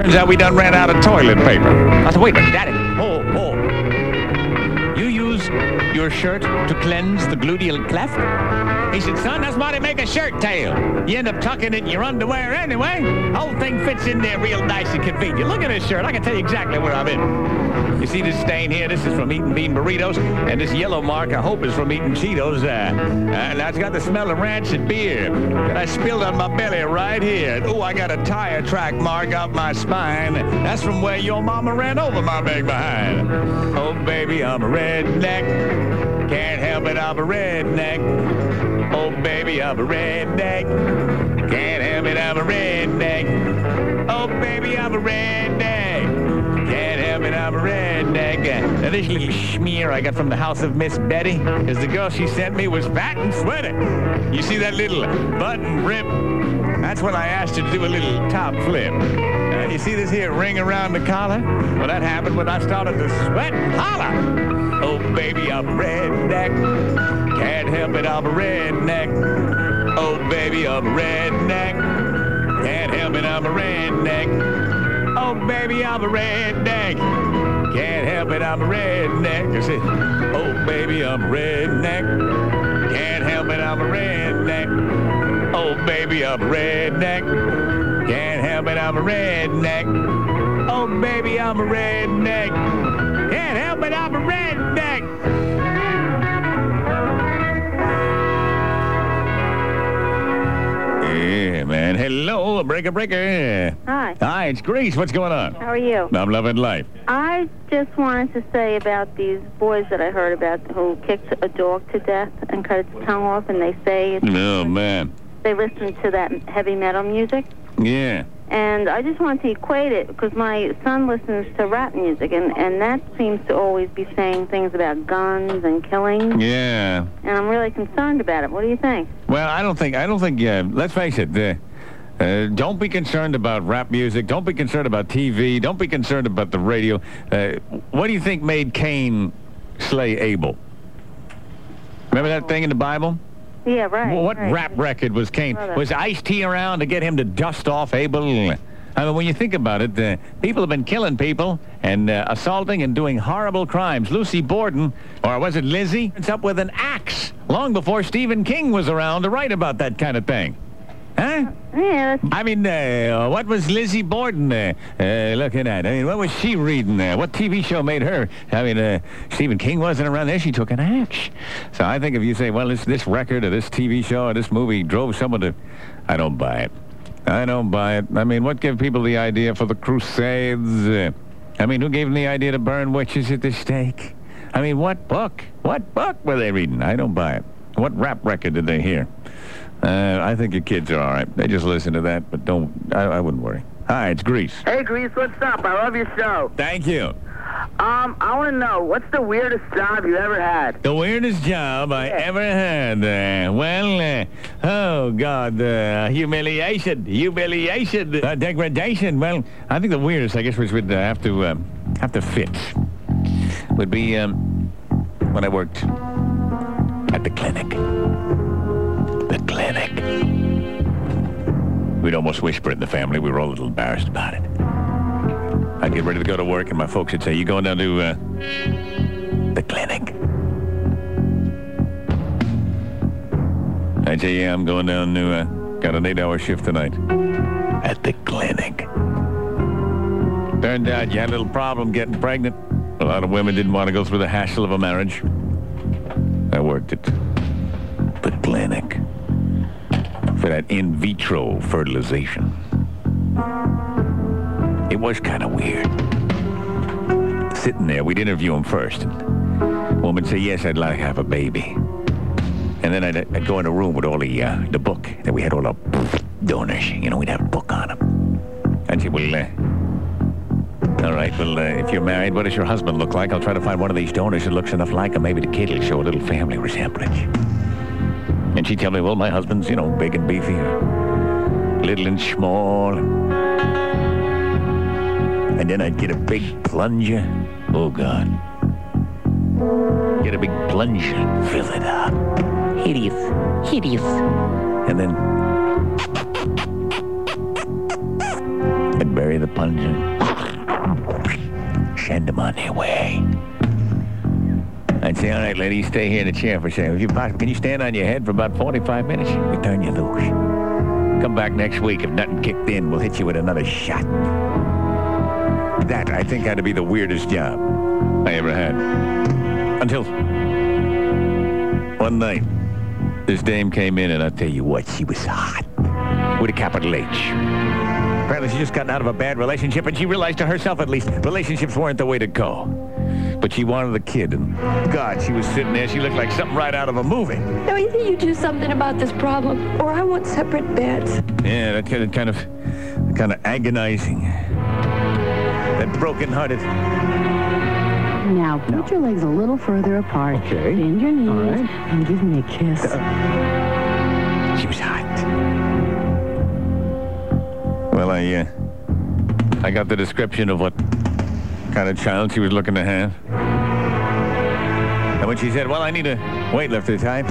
Turns out we done ran out of toilet paper. I said, wait a minute, Daddy. Oh, oh. You use your shirt to cleanse the gluteal cleft? He said, son, that's why they make a shirt tail. You end up tucking it in your underwear anyway. Whole thing fits in there real nice and convenient. Look at this shirt. I can tell you exactly where I'm in. You see this stain here? This is from eating bean burritos. And this yellow mark, I hope, is from eating Cheetos. Uh, uh, that's got the smell of rancid beer that I spilled on my belly right here. Oh, I got a tire track mark up my spine. That's from where your mama ran over my big behind. Oh, baby, I'm a redneck. Can't help it, I'm a redneck. Oh, baby, I'm a redneck. Can't help it, I'm a redneck. Oh, baby, I'm a redneck. I'm a redneck. Now, this little schmear I got from the house of Miss Betty, because the girl she sent me was fat and sweaty. You see that little button rip? That's when I asked her to do a little top flip. Uh, you see this here ring around the collar? Well, that happened when I started to sweat and holler. Oh, baby, I'm a redneck. Can't help it, I'm a redneck. Oh, baby, I'm a redneck. Can't help it, I'm a redneck. Oh, baby, I'm a redneck. Can't help it, I'm a redneck. I said, oh, baby, I'm a redneck. Can't help it, I'm a redneck. Oh, baby, I'm a redneck. Can't help it, I'm a redneck. Oh, baby, I'm a redneck. Man. Hello, breaker, breaker. Hi. Hi, it's Grease. What's going on? How are you? I'm loving life. I just wanted to say about these boys that I heard about who kicked a dog to death and cut its tongue off, and they say it's, Oh, man. they listen to that heavy metal music. Yeah. And I just wanted to equate it because my son listens to rap music, and, and that seems to always be saying things about guns and killing. Yeah. And I'm really concerned about it. What do you think? Well, I don't think, I don't think, yeah, let's face it, uh, uh, don't be concerned about rap music. Don't be concerned about TV. Don't be concerned about the radio. Uh, what do you think made Cain slay Abel? Remember that thing in the Bible? Yeah, right. Well, what right. rap record was Cain? Was Ice-T around to get him to dust off Abel? I mean, when you think about it, uh, people have been killing people and uh, assaulting and doing horrible crimes. Lucy Borden, or was it Lizzie? It's up with an axe long before Stephen King was around to write about that kind of thing. Huh? Yeah, I mean, uh, what was Lizzie Borden uh, uh, looking at? I mean, what was she reading there? What TV show made her? I mean, uh, Stephen King wasn't around there. She took an axe. So I think if you say, well, this, this record or this TV show or this movie drove someone to... I don't buy it. I don't buy it. I mean, what gave people the idea for the Crusades? Uh, I mean, who gave them the idea to burn witches at the stake? I mean, what book? What book were they reading? I don't buy it. What rap record did they hear? Uh, I think your kids are all right. They just listen to that, but don't. I, I wouldn't worry. Hi, it's Grease. Hey, Grease, what's up? I love your show. Thank you. Um, I want to know, what's the weirdest job you ever had? The weirdest job I Yeah. ever had. Uh, well, uh, oh God, uh, humiliation, humiliation, uh, degradation. Well, I think the weirdest, I guess, which would uh, have to um, have to fit, would be um, when I worked at the clinic. We'd almost whisper it in the family. We were all a little embarrassed about it. I'd get ready to go to work, and my folks would say, "You going down to uh, the clinic?" I'd say, "Yeah, I'm going down to uh, got an eight-hour shift tonight at the clinic." Turned out you had a little problem getting pregnant. A lot of women didn't want to go through the hassle of a marriage. I worked at the clinic for that in vitro fertilization. It was kind of weird. Sitting there, we'd interview him first. And woman say, yes, I'd like to have a baby. And then I'd, I'd go in a room with all the uh, the book that we had all the donors. You know, we'd have a book on them. And she will, uh, all right, well, uh, if you're married, what does your husband look like? I'll try to find one of these donors that looks enough like him. Maybe the kid will show a little family resemblance. And she'd tell me, well, my husband's, you know, big and beefy, uh, little and small. And then I'd get a big plunger. Oh, God. Get a big plunger, fill it up. Hideous, hideous. And then I'd bury the plunger. Send them on their way. I'd say, all right, lady, stay here in the chair for a second. You can you stand on your head for about 45 minutes? We turn you loose. Come back next week. If nothing kicked in, we'll hit you with another shot. That, I think, had to be the weirdest job I ever had. Until one night, this dame came in, and I'll tell you what, she was hot. With a capital H. Apparently, she just gotten out of a bad relationship, and she realized to herself, at least, relationships weren't the way to go. But she wanted a kid, and God, she was sitting there. She looked like something right out of a movie. Now, either you do something about this problem, or I want separate beds. Yeah, that kind of, kind of, kind of agonizing. That broken-hearted. Now, put your legs a little further apart. Okay. Bend your knees All right. and give me a kiss. She was hot. Well, I, uh, I got the description of what kind of child she was looking to have. And when she said, well, I need a weightlifter type,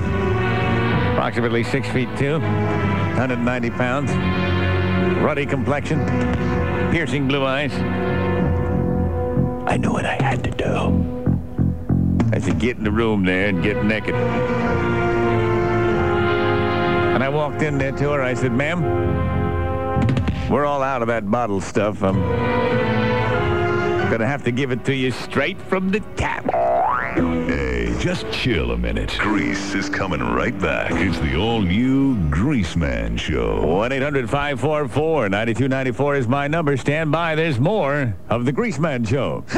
approximately six feet two, 190 pounds, ruddy complexion, piercing blue eyes, I knew what I had to do. I said, get in the room there and get naked. And I walked in there to her. I said, ma'am, we're all out of that bottle stuff. Um, I'm gonna have to give it to you straight from the tap. Hey, just chill a minute. Grease is coming right back. It's the all-new Grease Man Show. 1-800-544-9294 is my number. Stand by. There's more of the Grease Man Show.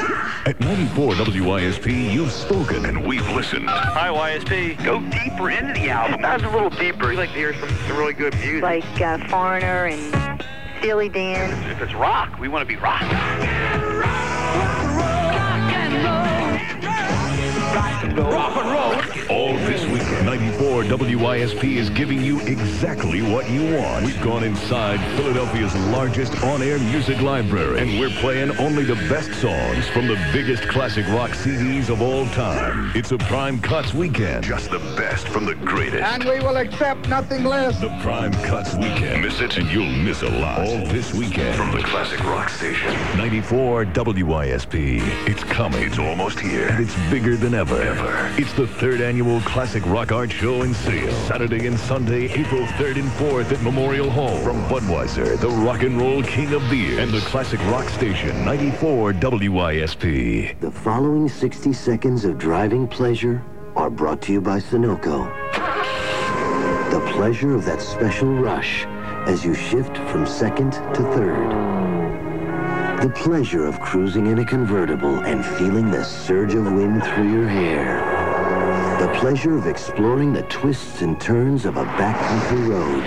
At 94 WYSP, you've spoken and we've listened. Hi, YSP. Go deeper into the album. That's a little deeper. We like to hear some, some really good music. Like uh, Foreigner and Steely Dan. if it's rock, we want to be rock. All this week, 94 WYSP is giving you exactly what you want. We've gone inside Philadelphia's largest on-air music library, and we're playing only the best songs from the biggest classic rock CDs of all time. It's a Prime Cuts weekend. Just the best from the greatest. And we will accept nothing less. The Prime Cuts Weekend. Miss it and you'll miss a lot. All this weekend. From the Classic Rock Station. 94 WYSP. It's coming. It's almost here. And it's bigger than ever. Ever. It's the third annual Classic Rock Art Show Saturday and Sunday, April 3rd and 4th at Memorial Hall. From Budweiser, the rock and roll king of beer. And the Classic Rock Station. 94 WYSP. The following 60 seconds of driving pleasure are brought to you by Sunoco. The pleasure of that special rush as you shift from second to third. The pleasure of cruising in a convertible and feeling the surge of wind through your hair. The pleasure of exploring the twists and turns of a backcountry road.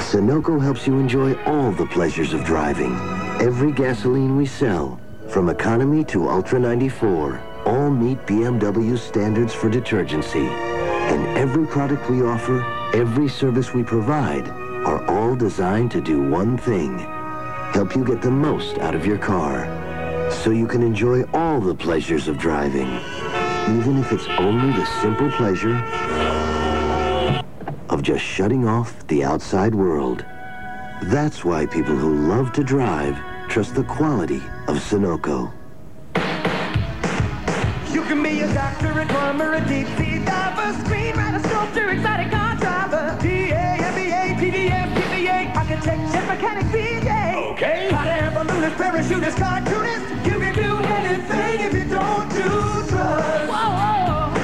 Sunoco helps you enjoy all the pleasures of driving. Every gasoline we sell, from economy to Ultra 94, all meet BMW standards for detergency. And every product we offer, every service we provide, are all designed to do one thing. Help you get the most out of your car. So you can enjoy all the pleasures of driving. Even if it's only the simple pleasure of just shutting off the outside world. That's why people who love to drive trust the quality of Sunoco. You can be a doctor, a drummer, a deep sea diver, screenwriter, sculptor, exotic car driver, DA, MBA, PDM, PBA, architect, chef, mechanic, VJ. Okay. Hot air balloonist, parachutist, cartoonist. You can do anything if you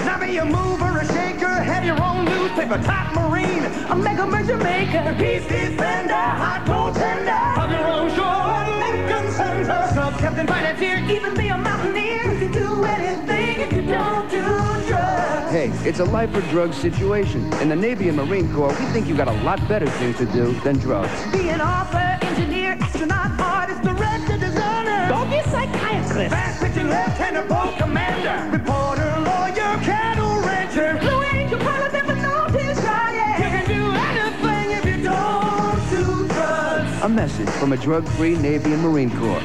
Now be a mover, a shaker, have your own newspaper, top marine, a mega merger maker, hot contender, have your own show, Lincoln Center, sub captain, financier, even be a mountaineer. You can do anything if you don't do drugs. Hey, it's a life or drug situation. In the Navy and Marine Corps, we think you got a lot better things to do than drugs. Be an author, engineer, astronaut, artist, director, designer. Don't be psychiatrist. Fast pitching lieutenant, boat commander. Reporter, lawyer, cattle rancher. Blue angel, pilot, never know this yeah. You can do anything if you don't do drugs. A message from a drug-free Navy and Marine Corps.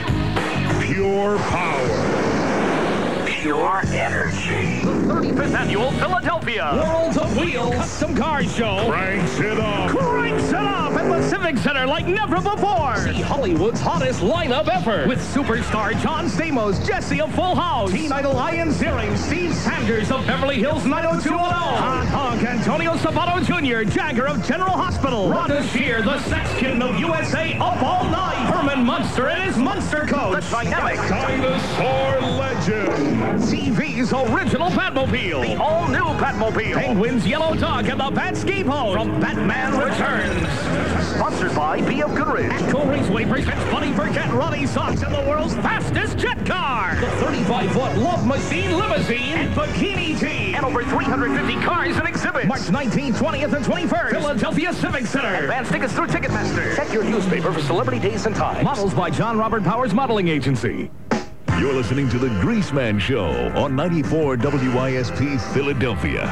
Pure power. Pure energy. 35th Annual Philadelphia World of Wheels Custom Car Show Cranks it up. cranks it up at Pacific Civic Center like never before. See Hollywood's hottest lineup ever with superstar John Stamos, Jesse of Full House, Teen Idol Ian Ziering, Steve Sanders of Beverly Hills 90210, Hot Honk Antonio Sabato Jr., Jagger of General Hospital, Rhonda Shear, the Sex King of USA, Up All Night, Herman Munster and his Monster Coach, the dynamic dinosaur legend, TV's original Batmobile, the all-new Batmobile, Penguin's Yellow Dog, and the Batskiboat from Batman Returns. Sponsored by B.F. Goodrich. Atco Raceway presents for Cat Ronnie Socks and the world's fastest jet car. The 35-foot Love Machine Limousine and Bikini Team. And over 350 cars and exhibits. March 19th, 20th, and 21st. Philadelphia Civic Center. Advance tickets through Ticketmaster. Check your newspaper for celebrity days and times. Models by John Robert Powers Modeling Agency. You're listening to The Grease Man Show on 94 WYSP Philadelphia.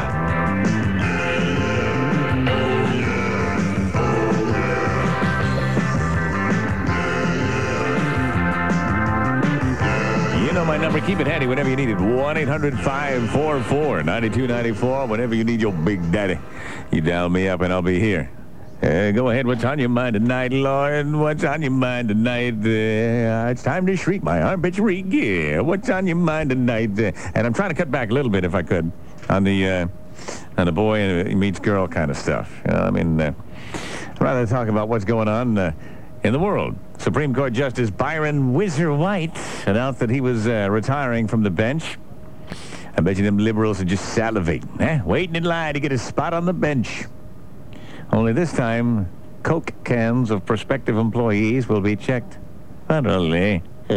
You know my number. Keep it handy whenever you need it. 1-800-544-9294. Whenever you need your big daddy, you dial me up and I'll be here. Uh, go ahead. What's on your mind tonight, Lord? What's on your mind tonight? Uh, it's time to shriek my armpit shriek. Yeah. What's on your mind tonight? Uh, and I'm trying to cut back a little bit, if I could, on the uh, on the boy and meets girl kind of stuff. I mean, uh, rather talk about what's going on uh, in the world. Supreme Court Justice Byron Whizzer White announced that he was uh, retiring from the bench. I bet you them liberals are just salivating, eh? Waiting in line to get a spot on the bench. Only this time, Coke cans of prospective employees will be checked thoroughly. Hi,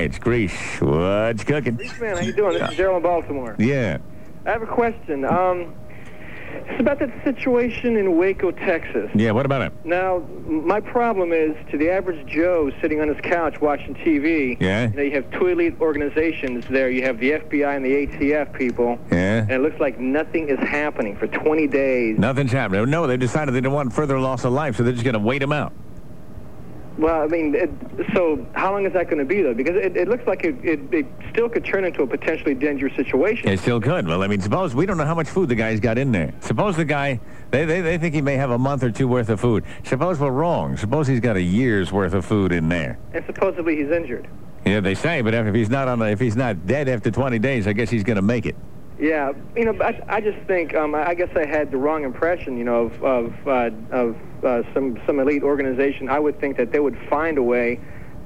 it's Grease. What's cooking? Grease man, how you doing? This is Gerald in Baltimore. Yeah. I have a question. Um, it's about that situation in Waco, Texas. Yeah, what about it? Now, my problem is to the average Joe sitting on his couch watching TV. Yeah? You know, you have two elite organizations there. You have the FBI and the ATF people. Yeah? And it looks like nothing is happening for 20 days. Nothing's happening. No, they decided they don't want further loss of life, so they're just going to wait them out. Well, I mean, it, so how long is that going to be, though? Because it, it looks like it, it, still could turn into a potentially dangerous situation. It still could. Well, I mean, suppose we don't know how much food the guy's got in there. Suppose the guy, they, they, they think he may have a month or two worth of food. Suppose we're wrong. Suppose he's got a year's worth of food in there. And supposedly he's injured. Yeah, they say, but if he's not on, if he's not dead after 20 days, I guess he's going to make it. Yeah, you know, I, I just think um, I guess I had the wrong impression, you know, of of, uh, of uh, some some elite organization. I would think that they would find a way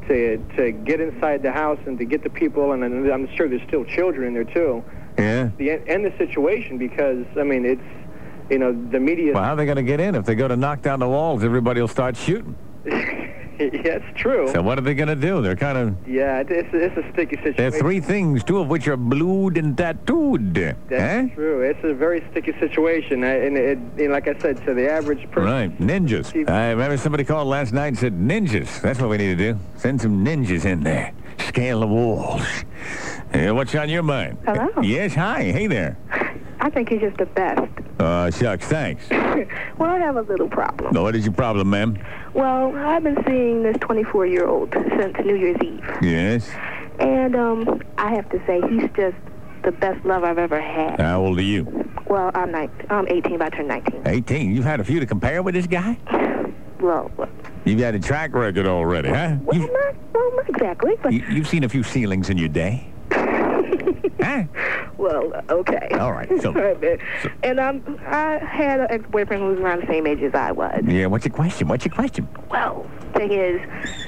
to to get inside the house and to get the people, and, and I'm sure there's still children in there too. Yeah. The end the situation because I mean it's you know the media. Well, how are they going to get in? If they go to knock down the walls, everybody will start shooting. yeah, it's true. So what are they going to do? They're kind of... Yeah, it's it's a sticky situation. There are three things, two of which are blued and tattooed. That's eh? true. It's a very sticky situation, and it, you know, like I said, to the average person. Right, ninjas. I remember somebody called last night and said, ninjas. That's what we need to do. Send some ninjas in there. Scale the walls. Uh, what's on your mind? Hello. Yes, hi. Hey there. I think he's just the best. Uh, shucks, thanks. well, I have a little problem. No, what is your problem, ma'am? Well, I've been seeing this 24-year-old since New Year's Eve. Yes. And um, I have to say, he's just the best love I've ever had. How old are you? Well, I'm, nine, I'm 18, about to turn 19. 18. You've had a few to compare with this guy? Well, well, You've had a track record already, huh? well, not, well, not exactly, but, You, you've seen a few ceilings in your day. Huh? well, okay. All right, so- All right, man. And um, I had an ex-boyfriend who was around the same age as I was. Yeah, what's your question? What's your question? Well, thing is,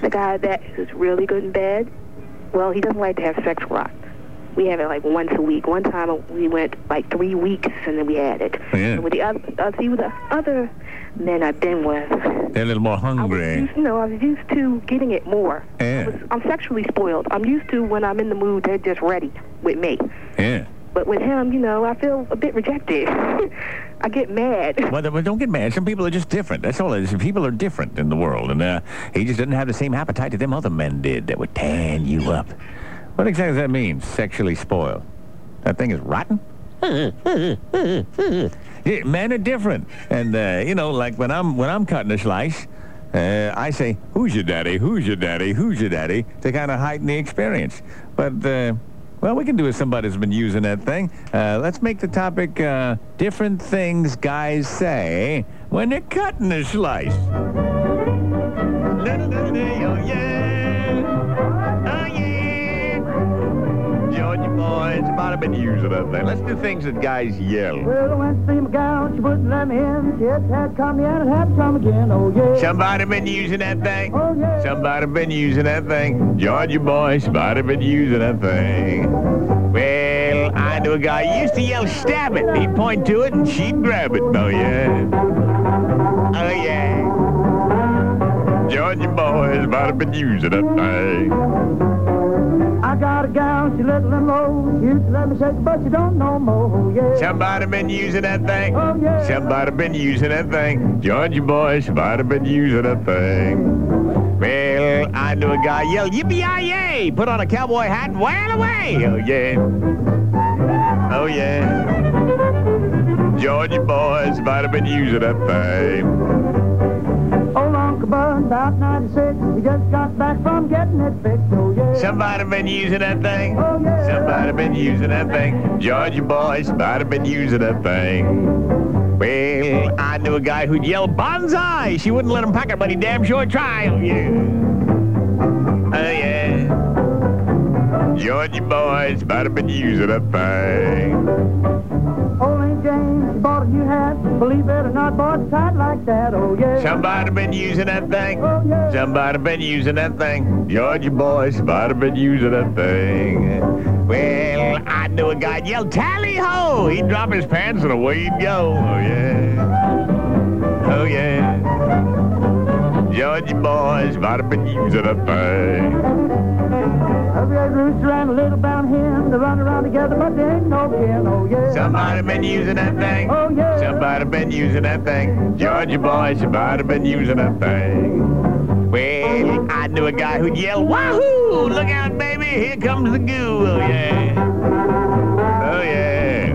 the guy that is really good in bed, well, he doesn't like to have sex a lot. We have it like once a week. One time we went like three weeks, and then we had it. Yeah. And with the other, uh, see, with the other men I've been with, They're a little more hungry. I hungry. used, you know, I was used to getting it more. Yeah. I'm sexually spoiled. I'm used to when I'm in the mood, they're just ready with me. Yeah. But with him, you know, I feel a bit rejected. I get mad. Well, but don't get mad. Some people are just different. That's all it is. People are different in the world, and uh, he just doesn't have the same appetite that them other men did that would tan you up. What exactly does that mean, sexually spoiled? That thing is rotten? men are different. And, uh, you know, like when I'm, when I'm cutting a slice, uh, I say, who's your daddy, who's your daddy, who's your daddy, to kind of heighten the experience. But, uh, well, we can do as somebody's been using that thing. Uh, let's make the topic uh, different things guys say when they're cutting a slice. Boys, might have been using that thing. Let's do things that guys yell. Well, I went to see my gal, she let me in. She had, had come in and had come again, oh yeah. Somebody been using that thing? Oh yeah. Somebody been using that thing. Georgia boy, somebody been using that thing. Well, I knew a guy he used to yell, stab it. He'd point to it and she'd grab it. Oh, yeah. Oh, yeah. Georgia boys might have been using that thing. I got a gal, she little and low. She used to let me shake, but she don't no more, yeah. Somebody been using that thing? Oh, yeah. Somebody been using that thing. Georgia boys might have been using that thing. Well, I knew a guy yell, yippee-yi-yay, put on a cowboy hat and wail away. Oh, yeah. Oh, yeah. Georgia boys might have been using that thing. Bud, about 96, he just got back from getting it fixed, oh yeah. Somebody been using that thing? Oh, yeah. Somebody been using that thing. Georgia boys might have been using that thing. Well, I knew a guy who'd yell bonsai. She wouldn't let him pack it, but he damn sure tried. Oh, yeah. Oh, yeah. Georgia boys might have been using that thing. Aunt Jane, she bought a new hat. Believe it or not, bought it tight like that, oh yeah. Somebody been using that thing? Oh, yeah. Somebody been using that thing? Georgia boys might have been using that thing. Well, I knew a guy yell tally ho. He'd drop his pants and away he'd go. Oh yeah. Oh yeah. Georgia boys might have been using that thing. A red rooster and a little brown hen, they run around together, but they ain't no kin, oh yeah. Somebody been using that thing? Oh yeah. Somebody been using that thing. Georgia boys, somebody been using that thing. Well, I knew a guy who'd yell, Wahoo! Look out, baby, here comes the goo. Oh, yeah. Oh, yeah.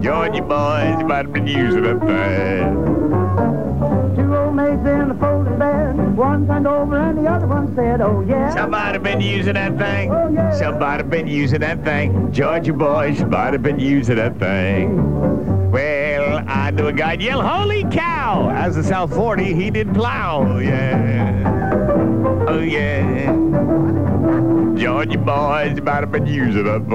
Georgia boys, might have been using that thing. Two old maids in folding bed, one turned over and the other one said, oh yeah. Somebody been using that thing? Oh, yeah. Somebody been using that thing. Georgia boys, somebody been using that thing. Well, I knew a guy yell, holy cow! As the South 40, he did plow. Oh, yeah. Oh, yeah. Georgia boys might have been using that thing.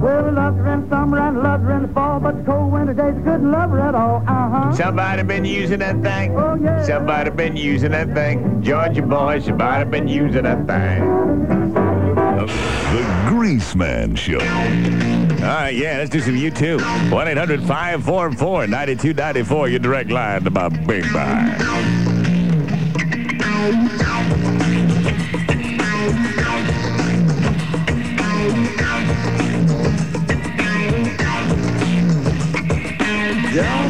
Well, we loved her in summer and loved her in the fall, but the cold winter days I couldn't love her at all, uh-huh. Somebody been using that thing? Oh, yeah. Somebody been using that thing? Georgia boys, somebody been using that thing. The Greaseman Show. All right, yeah, let's do some U2. 1-800-544-9294, your direct line to my big bag. It's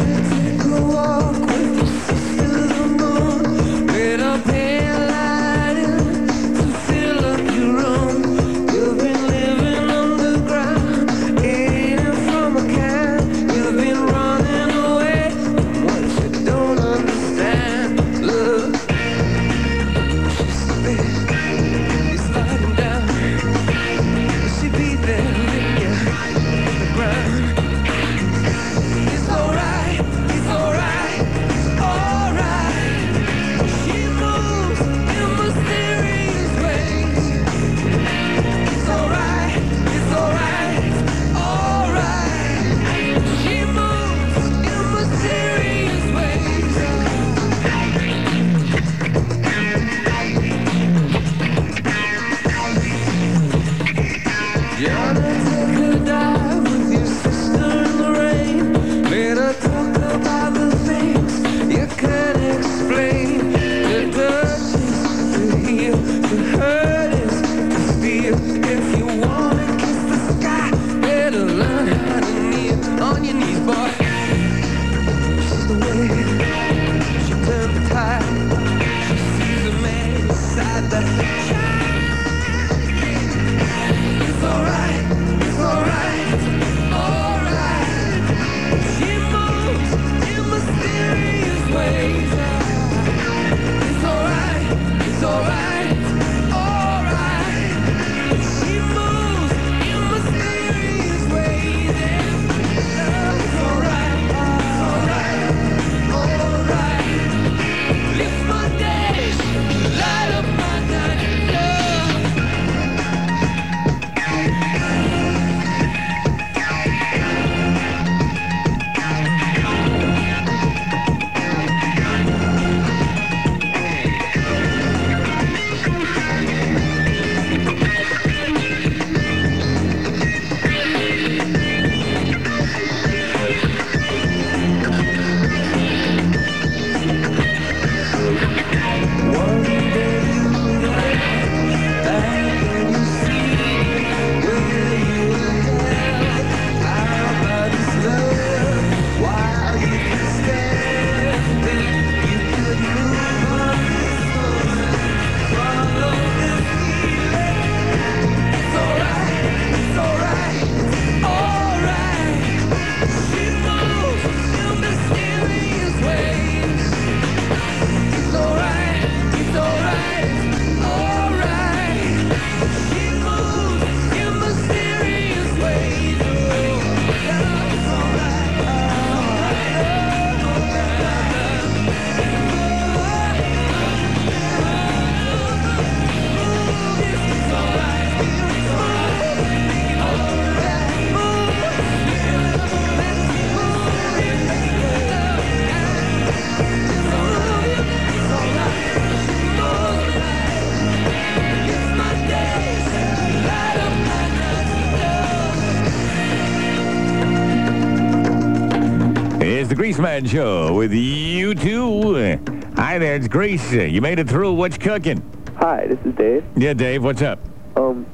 Greaseman Show with you two. Hi there, it's Grease. You made it through. What's cooking? Hi, this is Dave. Yeah, Dave, what's up? Um,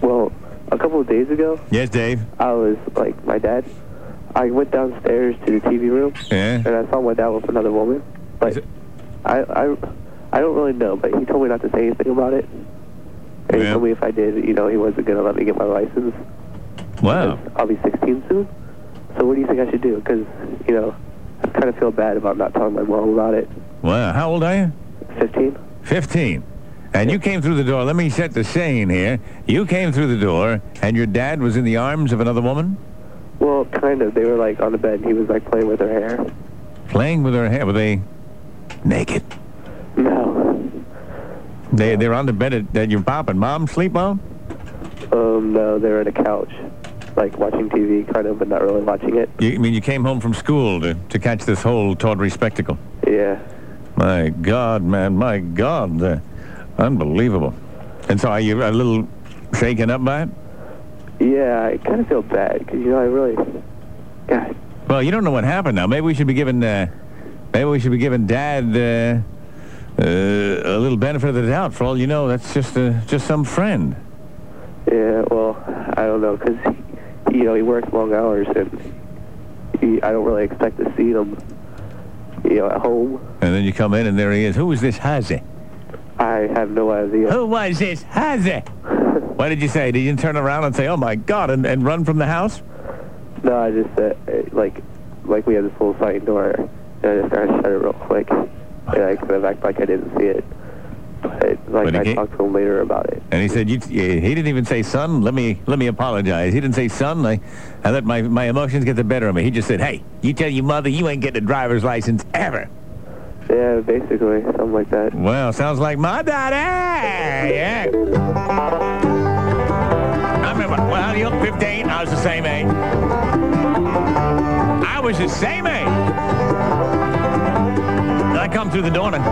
well, a couple of days ago, Yes, Dave. I was like my dad. I went downstairs to the TV room, Yeah? and I saw my dad with another woman. But I, I, I don't really know. But he told me not to say anything about it. And he told me if I did, you know, he wasn't gonna let me get my license. Wow. I'll be 16 soon. So what do you think I should do? Because you know, kind of feel bad about not telling my mom about it. Well, How old are you? 15. 15. And you came through the door. Let me set the scene here. You came through the door, and your dad was in the arms of another woman? Well, kind of. They were like on the bed. And he was like playing with her hair. Playing with her hair. Were they naked? No. They, they're on the bed that, that your pop and mom sleep on? Um, no, they were on a couch, like watching TV, kind of, but not really watching it. You I mean you came home from school to, to catch this whole tawdry spectacle? Yeah. My God, man, my God. Uh, unbelievable. And so are you a little shaken up by it? Yeah, I kind of feel bad because you know I really, God. Well, you don't know what happened now. Maybe we should be giving, uh, maybe we should be giving Dad uh, uh, a little benefit of the doubt. For all you know, that's just uh, just some friend. Yeah, well, I don't know because you know he works long hours and he, I don't really expect to see him, you know, at home. And then you come in and there he is. Who is this Hazy? I have no idea. Who was this Hazy? what did you say? Did you turn around and say, "Oh my God," and, and run from the house? No, I just said uh, like, like we had this little sliding door, and I just started to shut it real quick, and I kind of act like I didn't see it. But like But I talked to him later about it. And he said, you, he didn't even say, son, let me let me apologize. He didn't say, son, I, I let my, my emotions get the better of me. He just said, hey, you tell your mother you ain't getting a driver's license ever. Yeah, basically something like that. Well, sounds like my daddy. Yeah. I remember, well, you're 15. I was the same age. I was the same age. And I come through the door and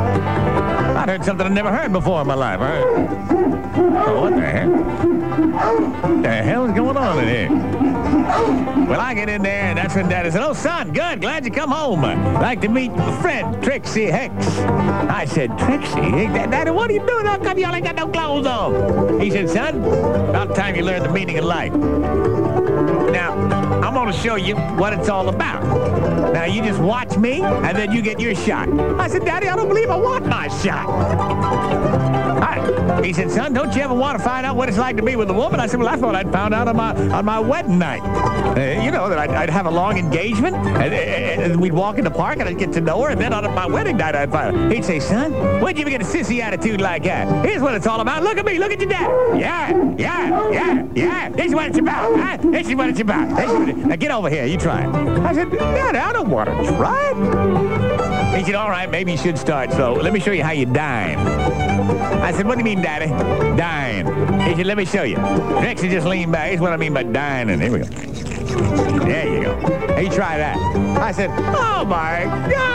I'd heard something I'd never heard before in my life. I oh, what the heck? the hell is going on in here? Well, I get in there, and that's when Daddy said, oh, son, good, glad you come home. Like to meet friend, Trixie Hicks. I said, Trixie? Hicks? Daddy, what are you doing? How come y'all ain't got no clothes on? He said, son, about time you learned the meaning of life. Now, I'm going to show you what it's all about. Now, you just watch me, and then you get your shot. I said, Daddy, I don't believe I want my shot. He said, son, don't you ever want to find out what it's like to be with a woman? I said, well, I thought I'd found out on my, on my wedding night. Uh, you know, that I'd, I'd have a long engagement, and, and, and we'd walk in the park, and I'd get to know her, and then on my wedding night, I'd find her. He'd say, son, where'd you get a sissy attitude like that? Here's what it's all about. Look at me. Look at your dad. Yeah, yeah, yeah, yeah. This is what it's about. Huh? This is what it's about. This is what it, now, get over here. You try it. I said, Daddy, I don't want to try it. He said, all right, maybe you should start slow. Let me show you how you dine. I said, what do you mean, Daddy? Dine. He said, let me show you. Trixie just leaned back. Here's what I mean by dining. Here we go. There you go. Hey, try that. I said, oh my God.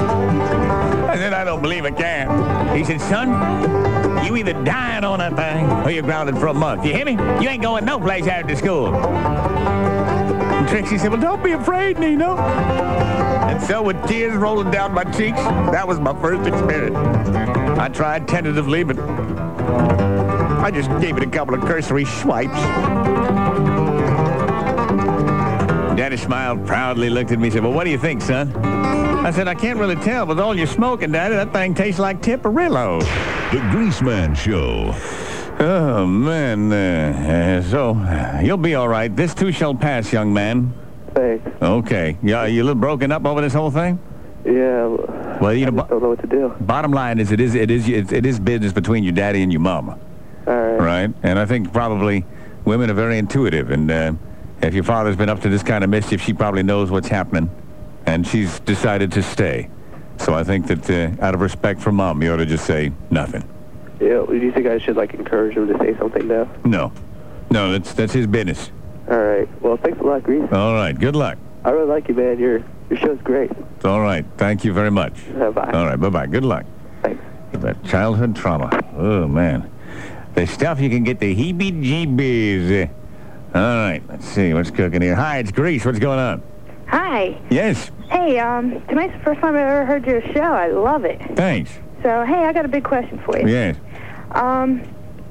I said, I don't believe I can. He said, son, you either dying on that thing or you're grounded for a month. You hear me? You ain't going no place after school. And Trixie said, well, don't be afraid, Nino. And so with tears rolling down my cheeks, that was my first experience. I tried tentatively, but I just gave it a couple of cursory swipes. Daddy smiled proudly, looked at me, said, well, what do you think, son? I said, I can't really tell. With all your smoking, Daddy, that thing tastes like Tiparillo. The Greaseman Show. Oh, man. Uh, uh, so, uh, you'll be all right. This too shall pass, young man. Thanks. Okay. Yeah, you a little broken up over this whole thing? Yeah. Well, you know, I don't know what to do. bottom line is it is it is it, it is business between your daddy and your mama. All right. Right? And I think probably women are very intuitive, and uh, if your father's been up to this kind of mischief, she probably knows what's happening, and she's decided to stay. So I think that uh, out of respect for mom, you ought to just say nothing. Yeah. Do you think I should like encourage him to say something now? No, no, that's that's his business. All right. Well, thanks a lot, Grease. All right. Good luck. I really like you, man. Your your show's great. All right. Thank you very much. Uh, bye. All right. Bye bye. Good luck. Thanks. That childhood trauma. Oh man. The stuff you can get the heebie-jeebies. All right, let's see what's cooking here. Hi, it's Grease. What's going on? Hi. Yes, Hey, um, tonight's the first time I've ever heard your show. I love it. thanks. So, hey, I got a big question for you. Yes. Um,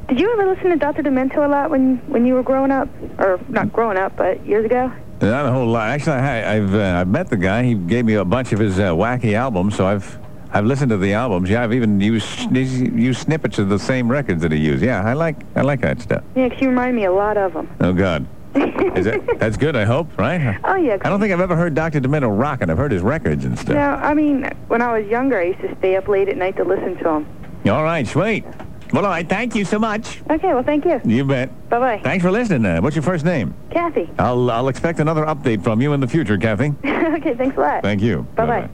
did you ever listen to Dr. Demento a lot when when you were growing up, or not growing up, but years ago? Not a whole lot. Actually, I, I've uh, I've met the guy. He gave me a bunch of his uh, wacky albums, so I've I've listened to the albums. Yeah, I've even used used snippets of the same records that he used. Yeah, I like I like that stuff. Yeah, 'cause you remind me a lot of them. Oh God, is that that's good? I hope, right? Oh yeah. I don't think I've ever heard Dr. Demento rocking. I've heard his records and stuff. No, I mean, when I was younger, I used to stay up late at night to listen to him. All right, sweet. Well, all right. Thank you so much. Okay, well, thank you. You bet. Bye-bye. Thanks for listening. Uh, what's your first name? Kathy. I'll I'll expect another update from you in the future, Kathy. okay, thanks a lot. Thank you. Bye-bye.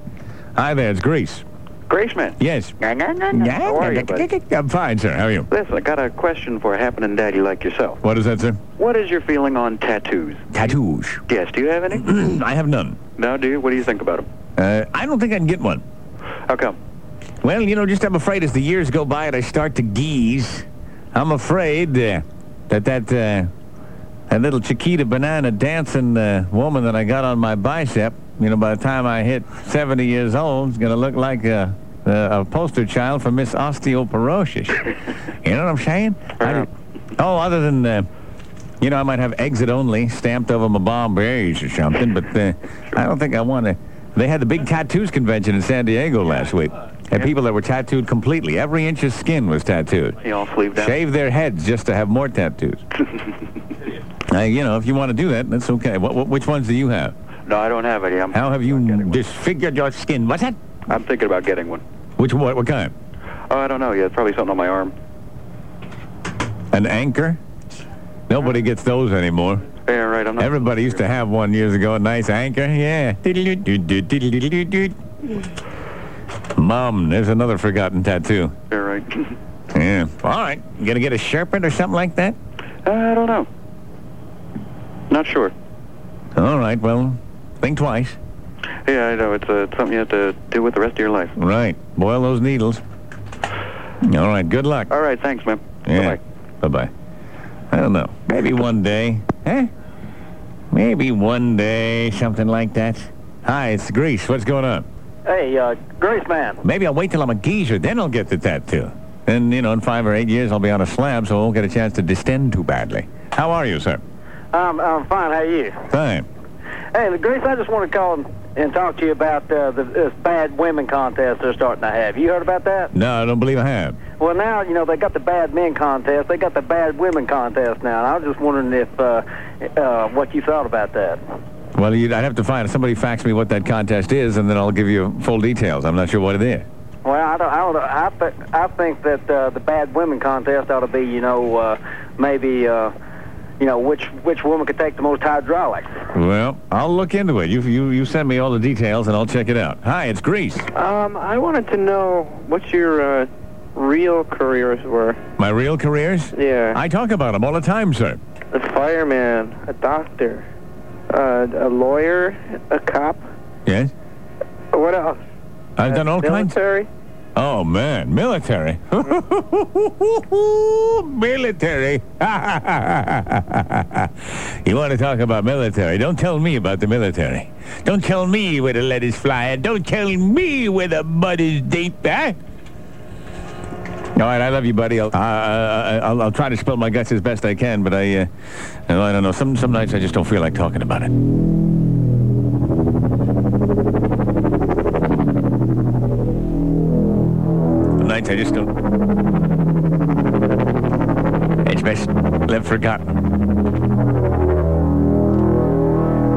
Hi there, it's Grease. Greaseman. Yes. How are you, buddy? I'm fine, sir. How are you? Listen, I got a question for a happening daddy like yourself. What is that, sir? What is your feeling on tattoos? Tattoos. Yes, do you have any? I have none. no, do you? What do you think about them? Uh, I don't think I can get one. How come? Well, you know, just I'm afraid as the years go by and I start to geese, I'm afraid uh, that that uh, that little Chiquita banana dancing uh, woman that I got on my bicep, you know, by the time I hit 70 years old, it's going to look like a, a, a poster child for Miss Osteoporosis. you know what I'm saying? I, oh, other than, uh, you know, I might have exit only stamped over my Bombays or something, but uh, I don't think I want to. They had the big tattoos convention in San Diego last week. Had people that were tattooed completely. Every inch of skin was tattooed. You all sleeved down? Shave their heads just to have more tattoos. uh, you know, if you want to do that, that's okay. What, what, which ones do you have? No, I don't have any. I'm, How have you disfigured your skin? What's that? I'm thinking about getting one. Which what? What kind? Oh, I don't know yet. Probably something on my arm. An anchor? Nobody gets those anymore. Yeah, right. I'm not. Everybody used to have one years ago. A nice anchor. Yeah. Mom, there's another forgotten tattoo. Yeah, right. Yeah. All right. You gonna get a Sherpa or something like that? Uh, I don't know. Not sure. All right. Well, think twice. Yeah, I know. It's, uh, it's something you have to do with the rest of your life. Right. Boil those needles. All right. Good luck. All right. Thanks, man. Yeah. Bye-bye. I don't know. Maybe one day. Eh? Maybe one day, something like that. Hi, it's Grease. What's going on? Hey, uh, Grease man. Maybe I'll wait till I'm a geezer, then I'll get the tattoo. Then, you know, in five or eight years, I'll be on a slab, so I won't get a chance to distend too badly. How are you, sir? I'm, I'm fine. How are you? Fine. Hey, Grease, I just want to call and, and talk to you about uh, the, this bad women contest they're starting to have. You heard about that? No, I don't believe I have. Well, now, you know, they got the bad men contest. They got the bad women contest now. And I was just wondering if, uh, uh, what you thought about that. Well, you'd, I'd have to find somebody fax me what that contest is, and then I'll give you full details. I'm not sure what it is. Well, I don't, I don't. I, th- I think that uh, the bad women contest ought to be, you know, uh, maybe, uh, you know, which which woman could take the most hydraulics. Well, I'll look into it. You, you, you send me all the details, and I'll check it out. Hi, it's Grease. Um, I wanted to know what your uh, real careers were. My real careers? Yeah. I talk about them all the time, sir. A fireman, a doctor, uh, a lawyer, a cop. Yes? What else? I've done all kinds. Military. Oh, man. Military. military. you want to talk about military? Don't tell me about the military. Don't tell me where the letters fly. and Don't tell me where the mud is deep, eh? All right, I love you, buddy. I'll, uh, I'll, I'll try to spill my guts as best I can, but I, uh, I don't know. Some, some nights I just don't feel like talking about it. I just don't. It's best left forgotten.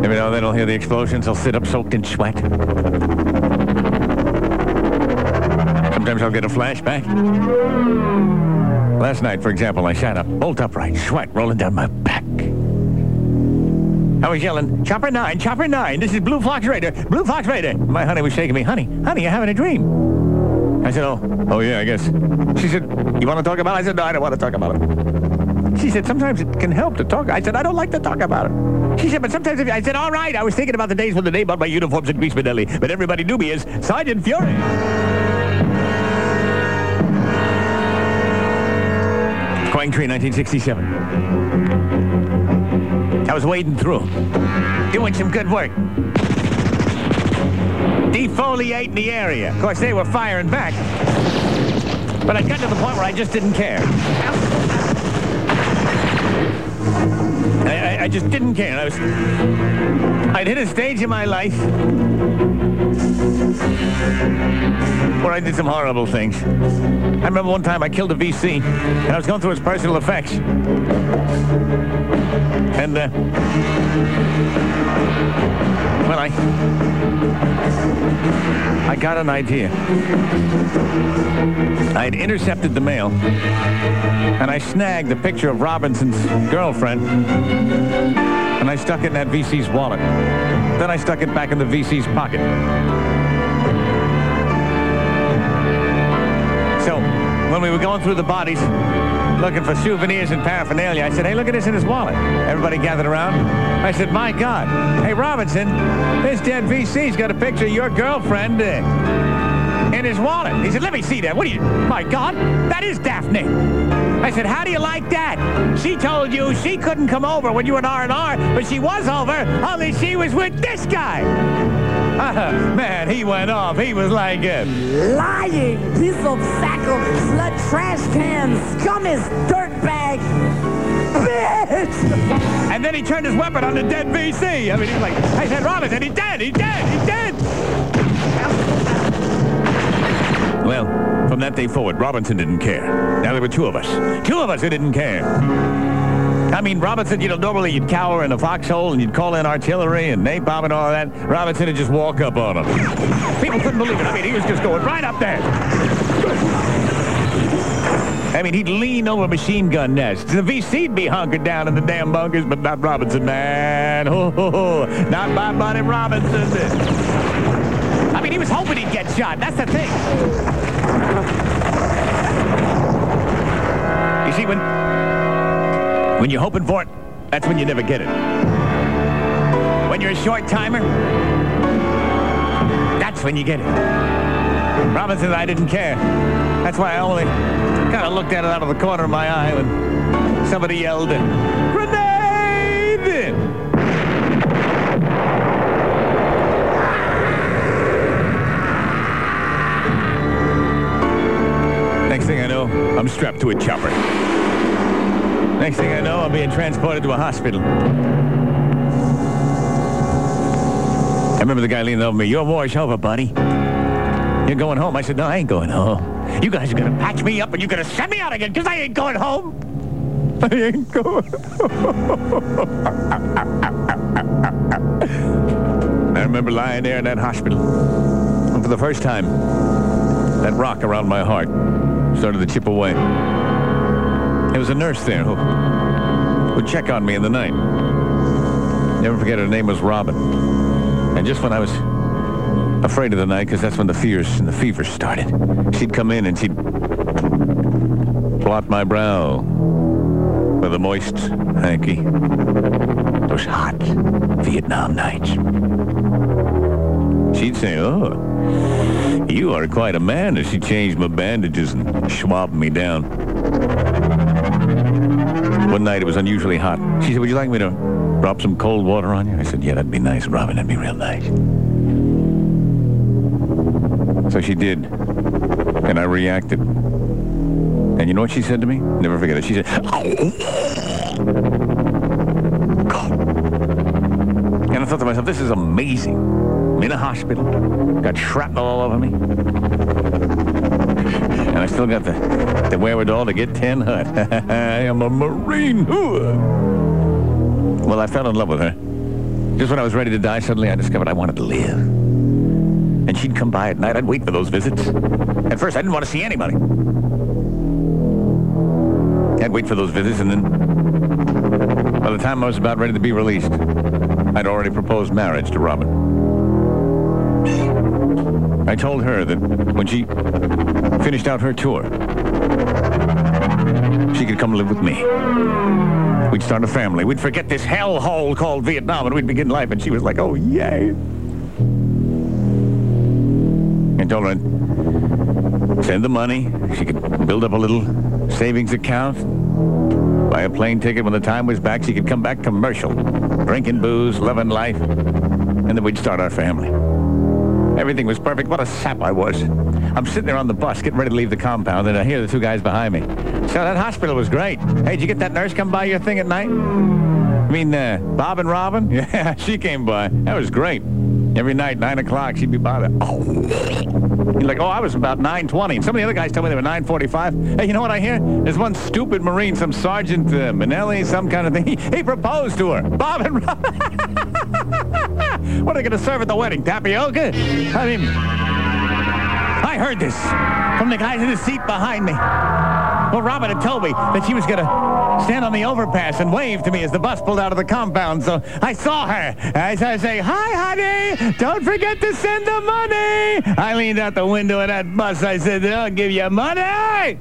Every now and then I'll hear the explosions. I'll sit up soaked in sweat. Sometimes I'll get a flashback. Last night, for example, I sat up, bolt upright, sweat rolling down my back. I was yelling, Chopper 9, Chopper 9, this is Blue Fox Raider, Blue Fox Raider. My honey was shaking me, honey, honey, you're having a dream. I said, oh, oh yeah, I guess. She said, you want to talk about it? I said, no, I don't want to talk about it. She said, sometimes it can help to talk. I said, I don't like to talk about it. She said, but sometimes if I said, all right, I was thinking about the days when the name on my uniforms in Grease Manelli, but everybody knew me as Sergeant Fury. Quang Tri, 1967. I was wading through, doing some good work. Defoliating the area. Of course, they were firing back. But I got to the point where I just didn't care. I, I, I just didn't care. I was, I'd hit a stage in my life where I did some horrible things. I remember one time I killed a VC, and I was going through his personal effects. And, uh, well, I, I got an idea. I had intercepted the mail, and I snagged a picture of Robinson's girlfriend, and I stuck it in that VC's wallet. Then I stuck it back in the VC's pocket. So, when we were going through the bodies, looking for souvenirs and paraphernalia, I said, hey, look at this in his wallet. Everybody gathered around. I said, my God. Hey, Robinson, this dead VC's got a picture of your girlfriend uh, in his wallet. He said, let me see that. What do you... My God, that is Daphne. I said, how do you like that? She told you she couldn't come over when you were in R&R, but she was over, only she was with this guy. man, he went off. He was like a Lying piece of sack of slut trash can, scummest dirtbag, bitch! And then he turned his weapon on the dead VC. I mean, he was like, hey, said, Robinson, he's dead, he's dead, he's dead. Well, from that day forward, Robinson didn't care. Now there were two of us. Two of us who didn't care. I mean, Robinson, you know, normally you'd cower in a foxhole and you'd call in artillery and napalm and all that. Robinson would just walk up on him. People couldn't believe it. I mean, he was just going right up there. I mean, he'd lean over machine gun nests. The VC'd be hunkered down in the damn bunkers, but not Robinson, man. Oh, not my buddy Robinson. I mean, he was hoping he'd get shot. That's the thing. You see, when when you're hoping for it, that's when you never get it. When you're a short timer, that's when you get it. Robinson, I didn't care. That's why I only kind of looked at it out of the corner of my eye when somebody yelled, Grenade! Next thing I know, I'm strapped to a chopper. Next thing I know, I'm being transported to a hospital. I remember the guy leaning over me. Your war's over, buddy. You're going home. I said, no, I ain't going home. You guys are going to patch me up and you're going to send me out again because I ain't going home. I ain't going I remember lying there in that hospital. And for the first time, that rock around my heart started to chip away. There was a nurse there who would check on me in the night. Never forget her name was Robin. And just when I was afraid of the night, because that's when the fears and the fever started, she'd come in and she'd blot my brow with a moist hanky. Those hot Vietnam nights. She'd say, oh, you are quite a man, as she changed my bandages and swabbed me down. One night it was unusually hot. She said, would you like me to drop some cold water on you? I said, yeah, that'd be nice, Robin. That'd be real nice. So she did. And I reacted. And you know what she said to me? Never forget it. She said, and I thought to myself, this is amazing. I'm in a hospital. Got shrapnel all over me. Still got the, the wherewithal to get 10 hut. I am a Marine. Well, I fell in love with her. Just when I was ready to die, suddenly I discovered I wanted to live. And she'd come by at night. I'd wait for those visits. At first, I didn't want to see anybody. I'd wait for those visits, and then by the time I was about ready to be released, I'd already proposed marriage to Robin. I told her that when she finished out her tour, she could come live with me. We'd start a family. We'd forget this hellhole called Vietnam, and we'd begin life. And she was like, oh, yay. I told her I'd send the money. She could build up a little savings account. Buy a plane ticket when the time was back She could come back commercial. Drinking booze, loving life, and then we'd start our family. Everything was perfect. What a sap I was. I'm sitting there on the bus getting ready to leave the compound, and I hear the two guys behind me. So that hospital was great. Hey, did you get that nurse come by your thing at night? I mean, uh, Bob and Robin? Yeah, she came by. That was great. Every night, 9 o'clock, she'd be by there. Oh. You're like, oh, I was about 9.20. And some of the other guys told me they were 9.45. Hey, you know what I hear? There's one stupid Marine, some Sergeant uh, Manelli, some kind of thing. He, he proposed to her. Bob and Robin. What are they going to serve at the wedding? Tapioca? I mean, I heard this from the guys in the seat behind me. Well, Robin had told me that she was going to stand on the overpass and wave to me as the bus pulled out of the compound. So I saw her. I saw her say, hi, honey. Don't forget to send the money. I leaned out the window of that bus. I said, I'll give you money.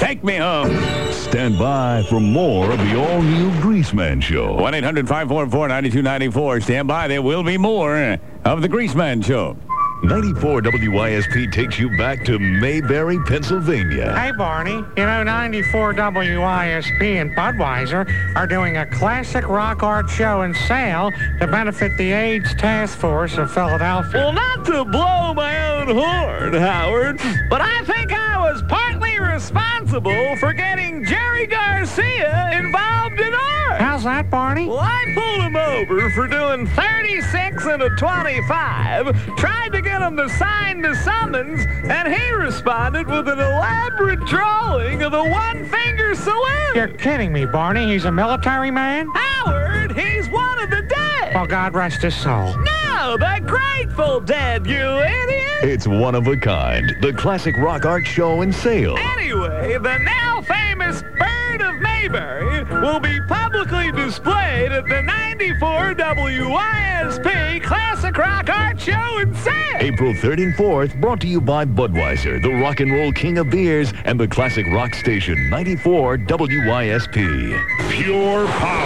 Take me home. Stand by for more of the all-new Greaseman Show. 1-800-544-9294. Stand by. There will be more of the Greaseman Show. 94 WYSP takes you back to Mayberry, Pennsylvania. Hey, Barney. You know, 94 WYSP and Budweiser are doing a classic rock art show and sale to benefit the AIDS Task Force of Philadelphia. Well, not to blow my own horn, Howard, but I think I was partly responsible for getting Jerry Garcia involved in art. How's that, Barney? Well, I pulled him over for doing 36 and a 25, tried to get him to sign the summons, and he responded with an elaborate drawing of the one-finger salute. You're kidding me, Barney. He's a military man? Howard, he's one of the dead. Well, God rest his soul. No, the Grateful Dead, you idiot. It's one of a kind. The classic rock art show and sale. Anyway, the now famous Bird of Mayberry will be publicly displayed at the 94 WYSP Classic Rock Art Show and Sale. April 3rd and 4th, brought to you by Budweiser, the rock and roll king of beers, and the classic rock station 94 WYSP. Pure power.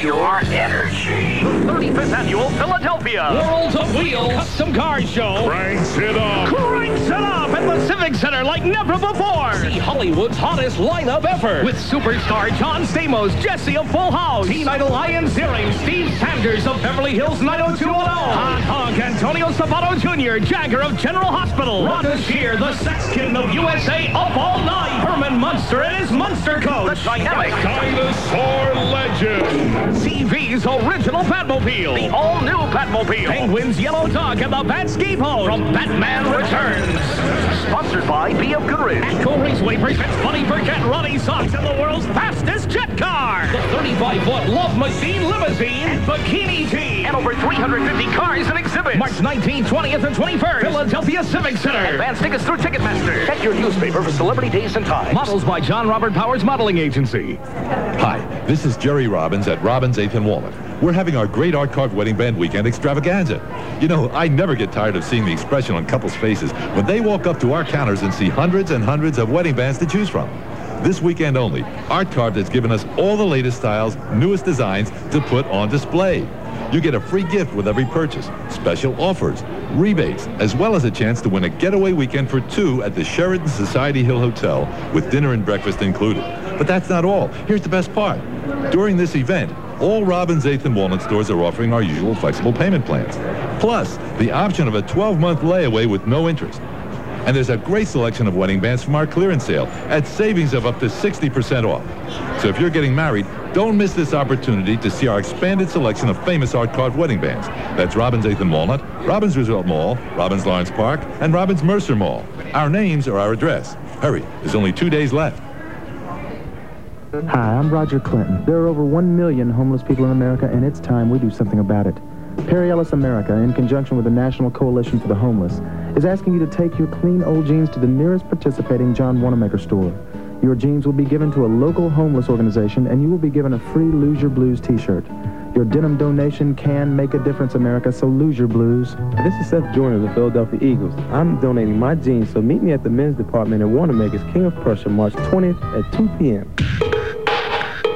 Pure energy. The 35th Annual Philadelphia Worlds of Wheels Custom Car Show. Cranks it up. Cranks it up at the Civic Center like never before. See Hollywood's hottest lineup ever with superstar John Stamos, Jesse of Full House, Teen Idol Ian Ziering, Steve Sanders of Beverly Hills 90210, Hot Honk Antonio Sabato Jr., Jagger of General Hospital, Rhonda Shear, the Sex King of USA, up all night, Herman Munster and his Munster Coach, The dynamic Dinosaur legend. CV's original Batmobile. The all-new Batmobile. Penguin's Yellow Dog and the Batscape Home from Batman Returns. Sponsored by B.M. Goodrich. Atco Raceway presents Funny Burkett Ronnie Sox and the world's fastest jet car. The 35-foot Love Machine Limousine Bikini Team. And over 350 cars and exhibits. March 19th, 20th, and 21st. Philadelphia Civic Center. Advance tickets through Ticketmaster. Check your newspaper for celebrity days and times. Models by John Robert Powers Modeling Agency. Hi, this is Jerry Robbins at Robbins 8th and Walnut. We're having our great art carved wedding band weekend extravaganza. You know, I never get tired of seeing the expression on couples' faces when they walk up to our counters and see hundreds and hundreds of wedding bands to choose from. This weekend only, Art Carved has given us all the latest styles, newest designs to put on display. You get a free gift with every purchase, special offers, rebates, as well as a chance to win a getaway weekend for two at the Sheraton Society Hill Hotel with dinner and breakfast included. But that's not all. Here's the best part. During this event, all Robbins 8th and Walnut stores are offering our usual flexible payment plans. Plus, the option of a 12-month layaway with no interest. And there's a great selection of wedding bands from our clearance sale at savings of up to 60% off. So if you're getting married, don't miss this opportunity to see our expanded selection of famous art carved wedding bands. That's Robbins 8th and Walnut, Robbins Roosevelt Mall, Robbins Lawrence Park, and Robbins Mercer Mall. Our names are our address. Hurry, there's only two days left. Hi, I'm Roger Clinton. There are over one million homeless people in America, and it's time we do something about it. Perry Ellis America, in conjunction with the National Coalition for the Homeless, is asking you to take your clean old jeans to the nearest participating John Wanamaker store. Your jeans will be given to a local homeless organization, and you will be given a free Lose Your Blues t-shirt. Your denim donation can make a difference, America, so lose your blues. This is Seth Joyner of the Philadelphia Eagles. I'm donating my jeans, so meet me at the men's department at Wanamaker's King of Prussia, March 20th at 2 p.m.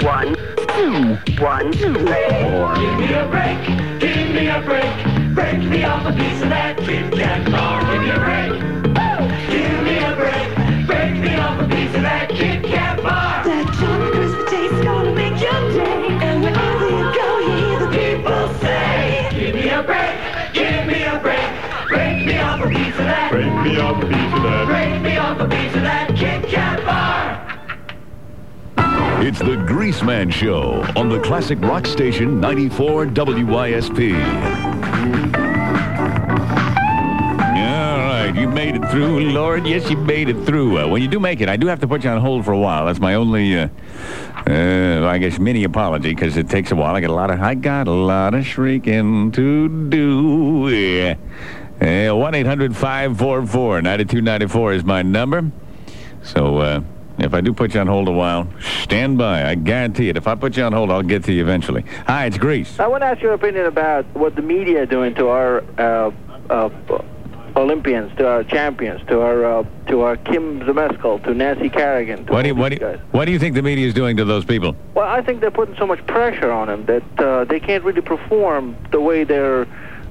One, two, one, two, four. Give me a break. Give me a break. Break me off a piece of that Kit Kat bar. It's the Greaseman Show on the classic rock station 94 WYSP. All right, you made it through, Lord. Yes, you made it through. Uh, when you do make it, I do have to put you on hold for a while. That's my only, uh, uh, I guess, mini apology because it takes a while. I got a lot of, I got a lot of shrieking to do. Yeah. Uh, One eight hundred five four four ninety two ninety four is my number. So uh, if I do put you on hold a while, stand by. I guarantee it. If I put you on hold, I'll get to you eventually. Hi, it's Grease. I want to ask your opinion about what the media are doing to our uh, uh, Olympians, to our champions, to our uh, to our Kim Zmeskal, to Nancy Kerrigan. To What do you what do you, what do you think the media is doing to those people? Well, I think they're putting so much pressure on them that uh, they can't really perform the way they're.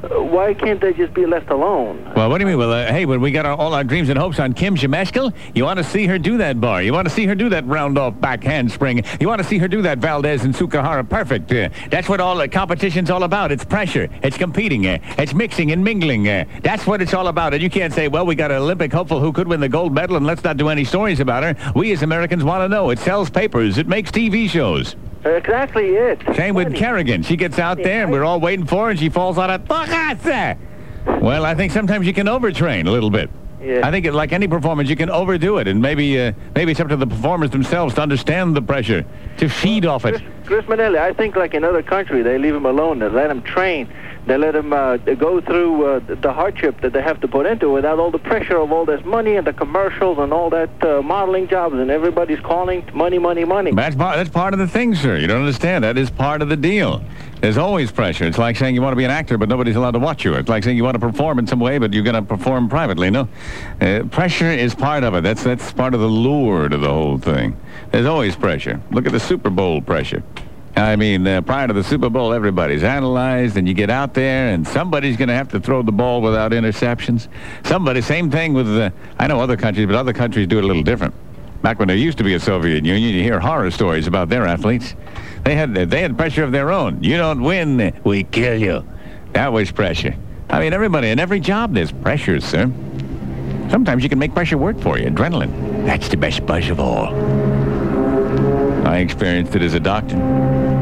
Why can't they just be left alone? Well, what do you mean? Well, uh, hey, when we got our, all our dreams and hopes on Kim Zmeskal, you want to see her do that bar. You want to see her do that round off back handspring. You want to see her do that Valdez and Tsukahara perfect. Uh, that's what all the competition's all about. It's pressure. It's competing. Uh, it's mixing and mingling. Uh, that's what it's all about. And you can't say, well, we got an Olympic hopeful who could win the gold medal, and let's not do any stories about her. We as Americans want to know. It sells papers. It makes TV shows. Exactly it. Same with Kerrigan. She gets out there, and we're all waiting for her, and she falls out of Bogota. Well, I think sometimes you can overtrain a little bit. Yeah. I think, it, like any performance, you can overdo it, and maybe uh, maybe it's up to the performers themselves to understand the pressure, to feed off it. Chris Manelli, I think like in other countries, they leave him alone. They let him train. They let him uh, go through uh, the hardship that they have to put into without all the pressure of all this money and the commercials and all that uh, modeling jobs and everybody's calling money, money, money. That's part, that's part of the thing, sir. You don't understand. That is part of the deal. There's always pressure. It's like saying you want to be an actor, but nobody's allowed to watch you. It's like saying you want to perform in some way, but you're going to perform privately. No, uh, pressure is part of it. That's that's part of the lure to the whole thing. There's always pressure. Look at the Super Bowl pressure. I mean, uh, prior to the Super Bowl, everybody's analyzed, and you get out there, and somebody's going to have to throw the ball without interceptions. Somebody, same thing with, uh, I know other countries, but other countries do it a little different. Back when there used to be a Soviet Union, you hear horror stories about their athletes. They had they had pressure of their own. You don't win, we kill you. That was pressure. I mean, everybody in every job there's pressure, sir. Sometimes you can make pressure work for you. Adrenaline. That's the best buzz of all. I experienced it as a doctor.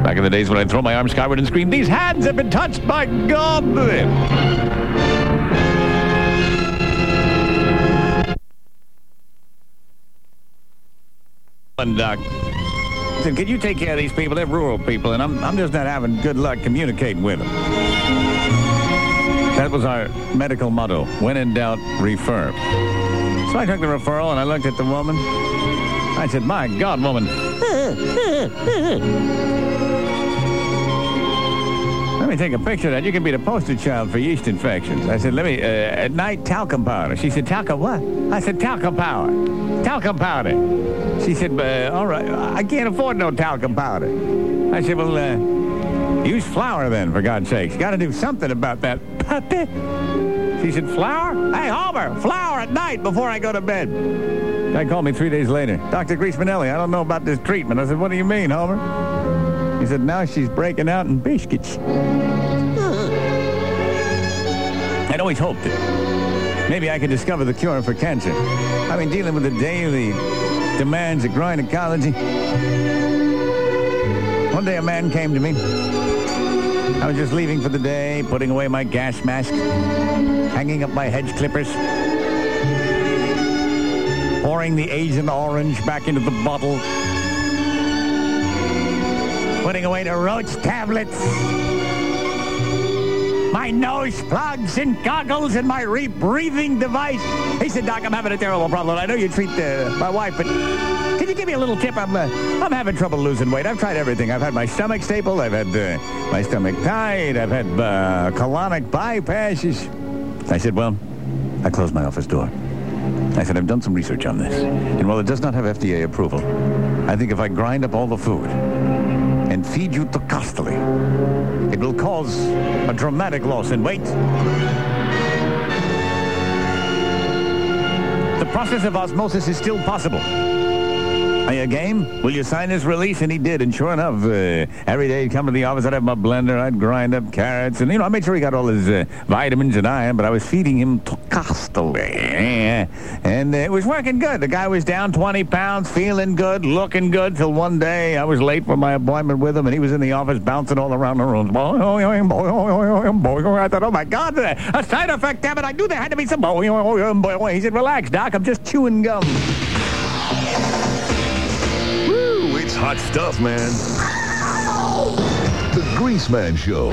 Back in the days when I'd throw my arms skyward and scream, These hands have been touched by God! And, Doc, said, can you take care of these people? They're rural people, and I'm, I'm just not having good luck communicating with them. That was our medical motto. When in doubt, refer. So I took the referral, and I looked at the woman. I said, my God, woman. Let me take a picture of that. You can be the poster child for yeast infections. I said, let me, uh, at night, talcum powder. She said, talcum what? I said, talcum powder. Talcum powder. She said, uh, all right, I can't afford no talcum powder. I said, well, uh, use flour then, for God's sakes. Got to do something about that puppy. She said, flour? Hey, Homer, flour at night before I go to bed. Guy called me three days later. Dr. Grease I don't know about this treatment. I said, what do you mean, Homer? He said, now she's breaking out in biscuits. I'd always hoped that maybe I could discover the cure for cancer. I mean, dealing with the daily demands of growing ecology. One day a man came to me. I was just leaving for the day, putting away my gas mask, hanging up my hedge clippers, pouring the Agent Orange back into the bottle, putting away the roach tablets, my nose plugs and goggles and my rebreathing device. He said, Doc, I'm having a terrible problem. I know you treat uh, my wife, but can you give me a little tip? I'm, uh, I'm having trouble losing weight. I've tried everything. I've had my stomach stapled. I've had uh, my stomach tied. I've had uh, colonic bypasses. I said, well, I closed my office door. I said, I've done some research on this. And while it does not have FDA approval, I think if I grind up all the food and feed you to costly, it will cause a dramatic loss in weight. The process of osmosis is still possible. Are you game? Will you sign this release? And he did. And sure enough, uh, every day he'd come to the office. I'd have my blender. I'd grind up carrots. And, you know, I made sure he got all his uh, vitamins and iron, but I was feeding him constantly. And uh, it was working good. The guy was down 20 pounds, feeling good, looking good, till one day I was late for my appointment with him, and he was in the office bouncing all around the room. I thought, oh, my God, a side effect, damn it. I knew there had to be some... He said, relax, Doc. I'm just chewing gum. Hot stuff, man. The Grease Man Show.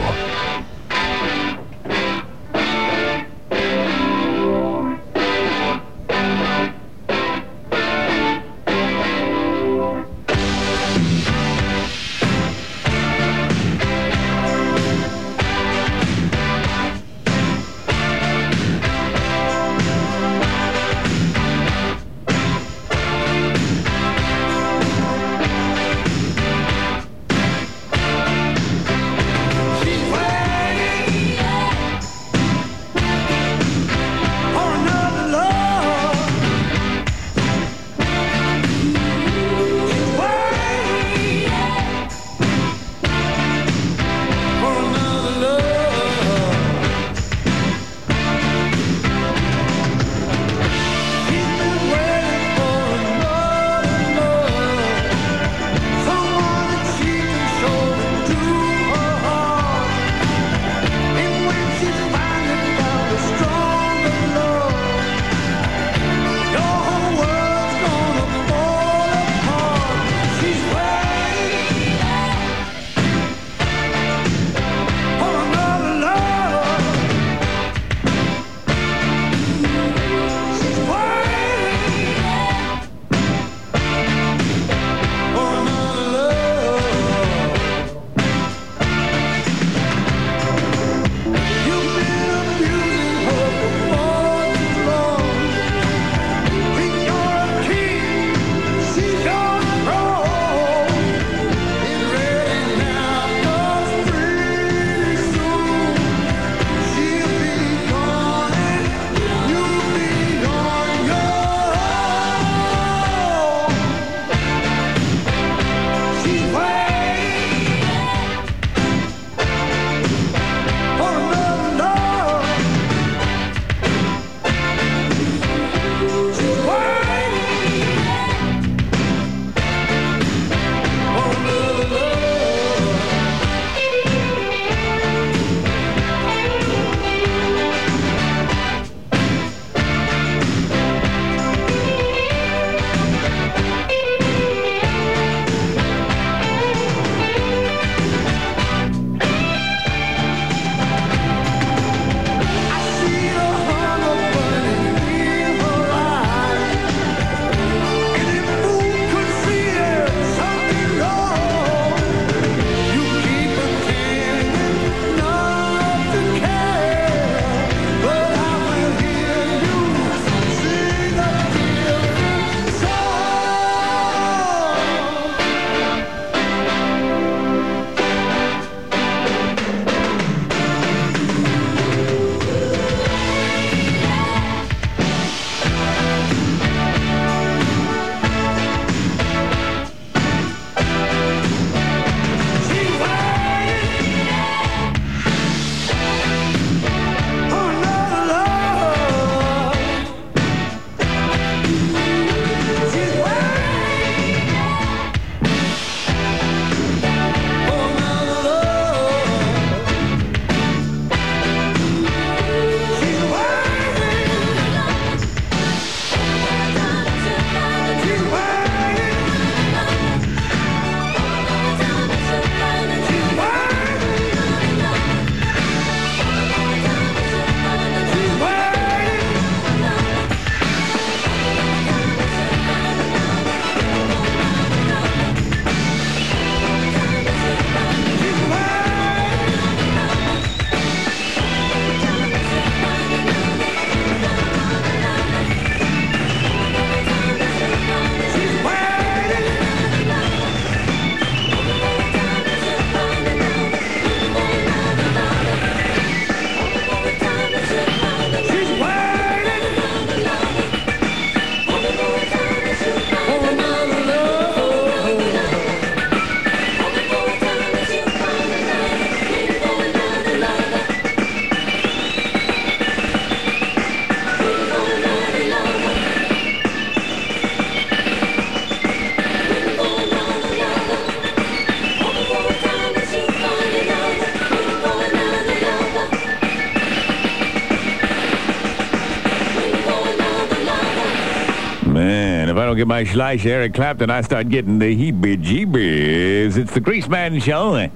Don't get my of Eric Clapton, I start getting the heebie-jeebies. It's the Grease Man Show. Uh,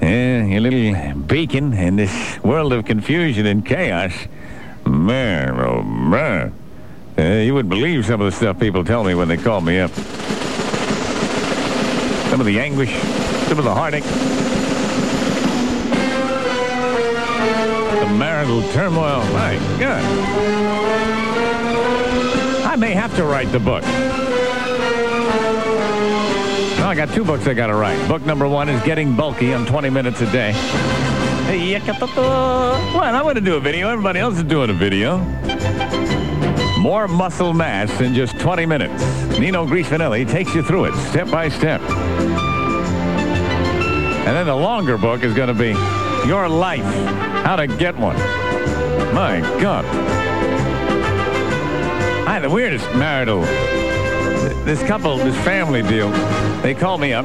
a little beacon in this world of confusion and chaos. Man, oh man. Uh, you wouldn't believe some of the stuff people tell me when they call me up. Some of the anguish, some of the heartache. The marital turmoil. My God. I may have to write the book. I got two books I got to write. Book number one is Getting Bulky on 20 minutes a day. Well, I want to do a video. Everybody else is doing a video. More muscle mass in just 20 minutes. Nino Griesvanelli takes you through it step by step. And then the longer book is going to be Your Life, How to Get One. My God. I had the weirdest marital. This couple, this family deal, they called me up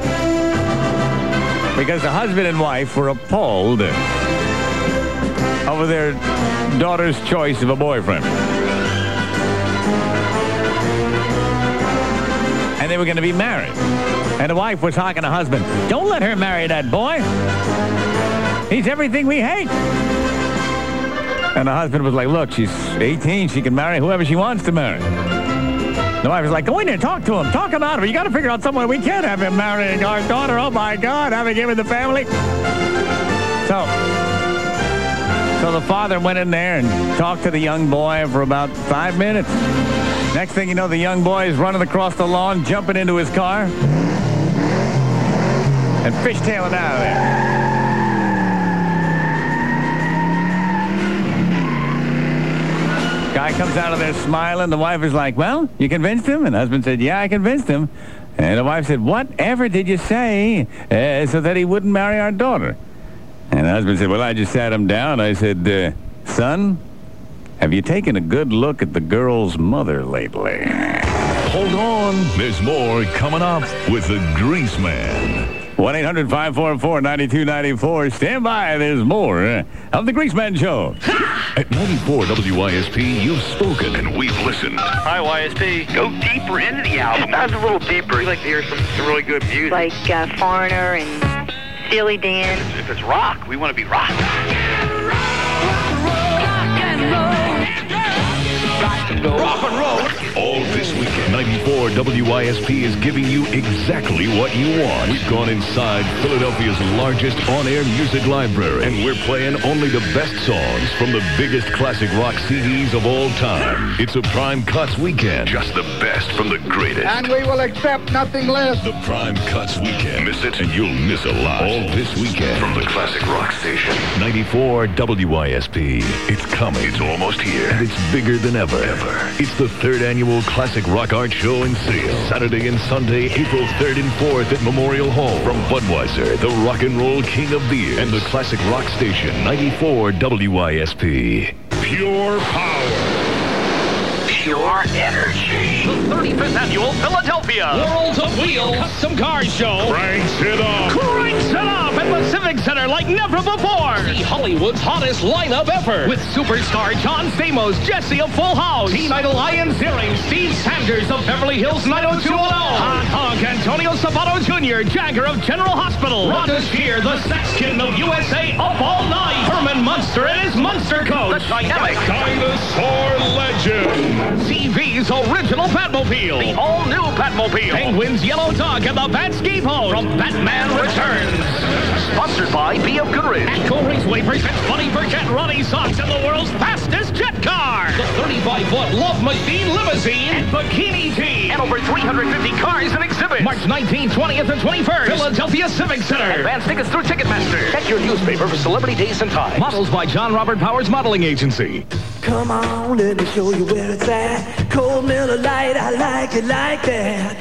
because the husband and wife were appalled over their daughter's choice of a boyfriend. And they were going to be married. And the wife was talking to husband, don't let her marry that boy. He's everything we hate. And the husband was like, look, she's 18. She can marry whoever she wants to marry. The wife was like, go in there, talk to him. Talk him out of it. You got to figure out some way we can't have him marrying our daughter. Oh, my God, having him in the family. So, so the father went in there and talked to the young boy for about five minutes. Next thing you know, the young boy is running across the lawn, jumping into his car, and fishtailing out of there. Guy comes out of there smiling. The wife is like, well, you convinced him? And the husband said, yeah, I convinced him. And the wife said, whatever did you say uh, so that he wouldn't marry our daughter? And the husband said, well, I just sat him down. I said, uh, son, have you taken a good look at the girl's mother lately? Hold on. There's more coming up with the Grease Man. 1-800-544-9294. Stand by. There's more uh, of the Greaseman Show. At 94 WYSP, you've spoken and we've listened. Hi, YSP. Go deeper into the album. That's a little deeper. We like to hear some, some really good music. Like uh, Foreigner and Steely Dan. If it's rock, we want to be rock. Rock and roll. All this weekend, 94 WYSP is giving you exactly what you want. We've gone inside Philadelphia's largest on-air music library, and we're playing only the best songs from the biggest classic rock CDs of all time. It's a Prime Cuts weekend. Just the best from the greatest. And we will accept nothing less. The Prime Cuts Weekend. Miss it and you'll miss a lot. All this weekend from the Classic Rock Station. 94 WYSP. It's coming. It's almost here. And it's bigger than ever. Ever. It's the third annual Classic Rock Art Show and Sale. Saturday and Sunday, April 3rd and 4th at Memorial Hall. From Budweiser, the rock and roll king of beer. And the Classic Rock Station. 94 WYSP. Pure power. Pure energy. The 35th annual Philadelphia Worlds of Wheels Custom Car Show. Cranks it up. Cranks the Civic Center like never before. See Hollywood's hottest lineup ever with superstar John Stamos, Jesse of Full House, Teen Idol Ian Ziering, Steve Sanders of Beverly Hills 90210, Hot Honk Antonio Sabato Jr., Jagger of General Hospital, Rhonda Shear, the Sexton of USA, up all night, Herman Munster and his Munster coach, the dynamic Dinosaur legend. CV's original Batmobile. The all-new Batmobile. Penguin's Yellow Dog and the Batskiboat from Batman Returns. Sponsored by B.M. Goodrich. Atco Raceway presents Funny Burkett Ronnie Sox and the world's fastest car. The 35-foot Love Machine Limousine and Bikini Team. And over 350 cars in exhibit. March 19th, 20th, and 21st. Philadelphia Civic Center. Advance tickets through Ticketmaster. Check your newspaper for celebrity days and times. Models by John Robert Powers Modeling Agency. Come on, let me show you where it's at. Cold Miller Lite, I like it like that.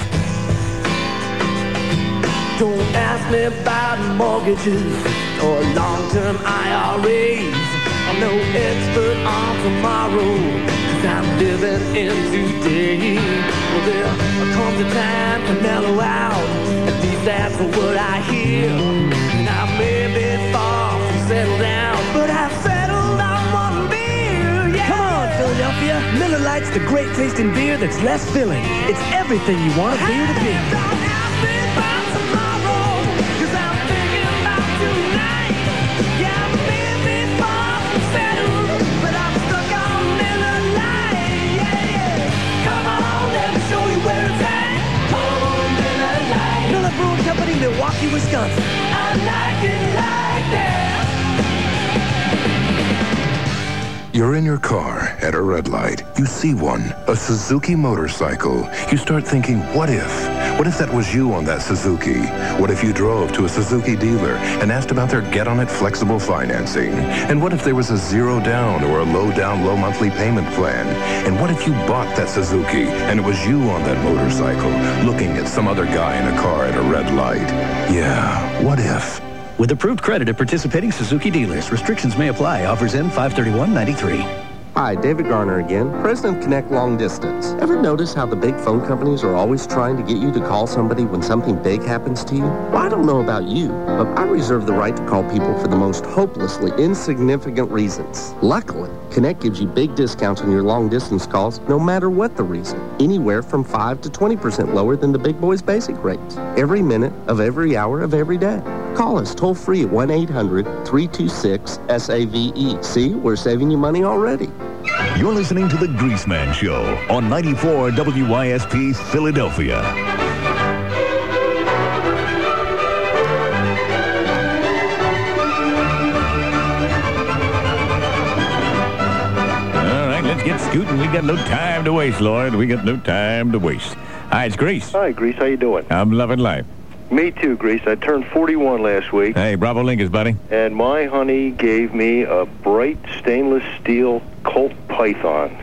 Don't ask me about mortgages or long-term IRAs. I'm no expert on tomorrow, cause I'm living in today. Well, there comes a time to mellow out, at least that's what I hear. And I may be far from settled down, but I've settled on one beer, yeah. Come on, Philadelphia. Miller Lite's the great tasting beer that's less filling. It's everything you want a beer to be. Wisconsin. I You're in your car at a red light. You see one, a Suzuki motorcycle. You start thinking, what if? What if that was you on that Suzuki? What if you drove to a Suzuki dealer and asked about their get-on-it flexible financing? And what if there was a zero down or a low down, low monthly payment plan? And what if you bought that Suzuki and it was you on that motorcycle looking at some other guy in a car at a red light? Yeah, what if? With approved credit at participating Suzuki dealers, restrictions may apply. Offers in 531.93. Hi, David Garner again, president of Connect Long Distance. Ever notice how the big phone companies are always trying to get you to call somebody when something big happens to you? Well, I don't know about you, but I reserve the right to call people for the most hopelessly insignificant reasons. Luckily, Connect gives you big discounts on your long distance calls no matter what the reason. Anywhere from 5 to 20% lower than the big boys basic rates. Every minute of every hour of every day. Call us toll free at 1-800-326-SAVE. E. See, we're saving you money already. You're listening to The Greaseman Show on 94 WYSP Philadelphia. All right, let's get scooting. We got no time to waste, Lord. We got no time to waste. Hi, it's Grease. Hi, Grease. How you doing? I'm loving life. Me too, Grease. I turned 41 last week, Hey, Bravo Lincolns, buddy. and my honey gave me a bright stainless steel Colt Python.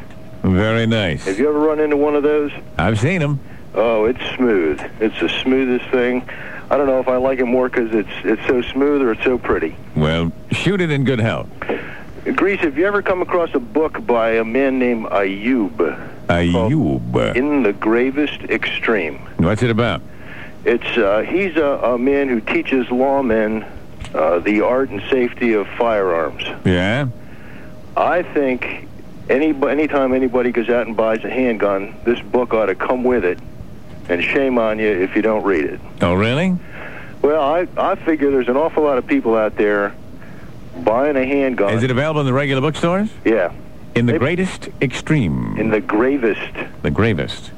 Very nice. Have you ever run into one of those? I've seen them. Oh, it's smooth. It's the smoothest thing. I don't know if I like it more because it's it's so smooth or it's so pretty. Well, shoot it in good health. Grease, have you ever come across a book by a man named Ayoob? Ayoob. In the Gravest Extreme. What's it about? It's uh, he's a, a man who teaches lawmen uh, the art and safety of firearms. Yeah? I think any anytime anybody goes out and buys a handgun, this book ought to come with it. And shame on you if you don't read it. Oh, really? Well, I I figure there's an awful lot of people out there buying a handgun. Is it available in the regular bookstores? Yeah. In the greatest extreme. In the gravest. The gravest.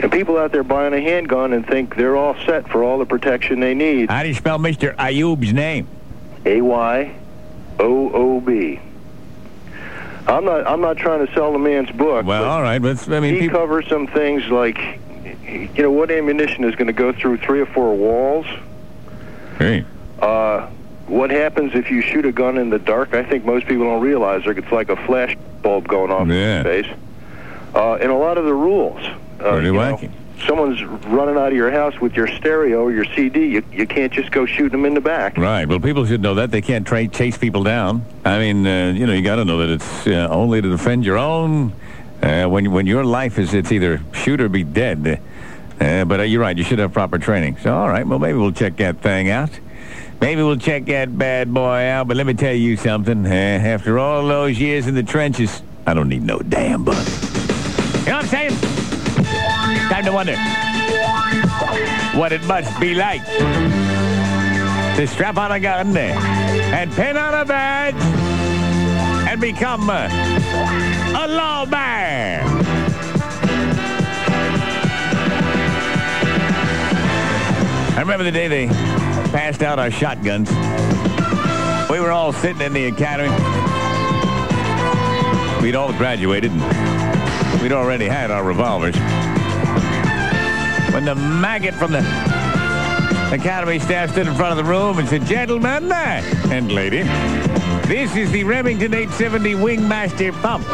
And people out there buying a handgun and think they're all set for all the protection they need. How do you spell Mr. Ayoob's name? A Y O O B. I'm not. I'm not trying to sell the man's book. Well, all right. But I mean, he people. covers some things like, you know, what ammunition is going to go through three or four walls. Hey. Uh, what happens if you shoot a gun in the dark? I think most people don't realize it's like a flash bulb going off Yeah. in space. Uh, and a lot of the rules. Uh, Pretty you know, someone's running out of your house with your stereo or your CD. You, you can't just go shoot them in the back. Right. Well, people should know that they can't tra- chase people down. I mean, uh, you know, you got to know that it's uh, only to defend your own. Uh, when when your life is, it's either shoot or be dead. Uh, but uh, you're right. You should have proper training. So, all right. Well, maybe we'll check that thing out. Maybe we'll check that bad boy out. But let me tell you something. Uh, after all those years in the trenches, I don't need no damn book. You know what I'm saying? Time to wonder what it must be like to strap on a gun and pin on a badge and become a lawman. I remember the day they passed out our shotguns. We were all sitting in the academy. We'd all graduated and we'd already had our revolvers. When the maggot from the Academy staff stood in front of the room and said, Gentlemen uh, and lady, this is the Remington 870 Wingmaster pump.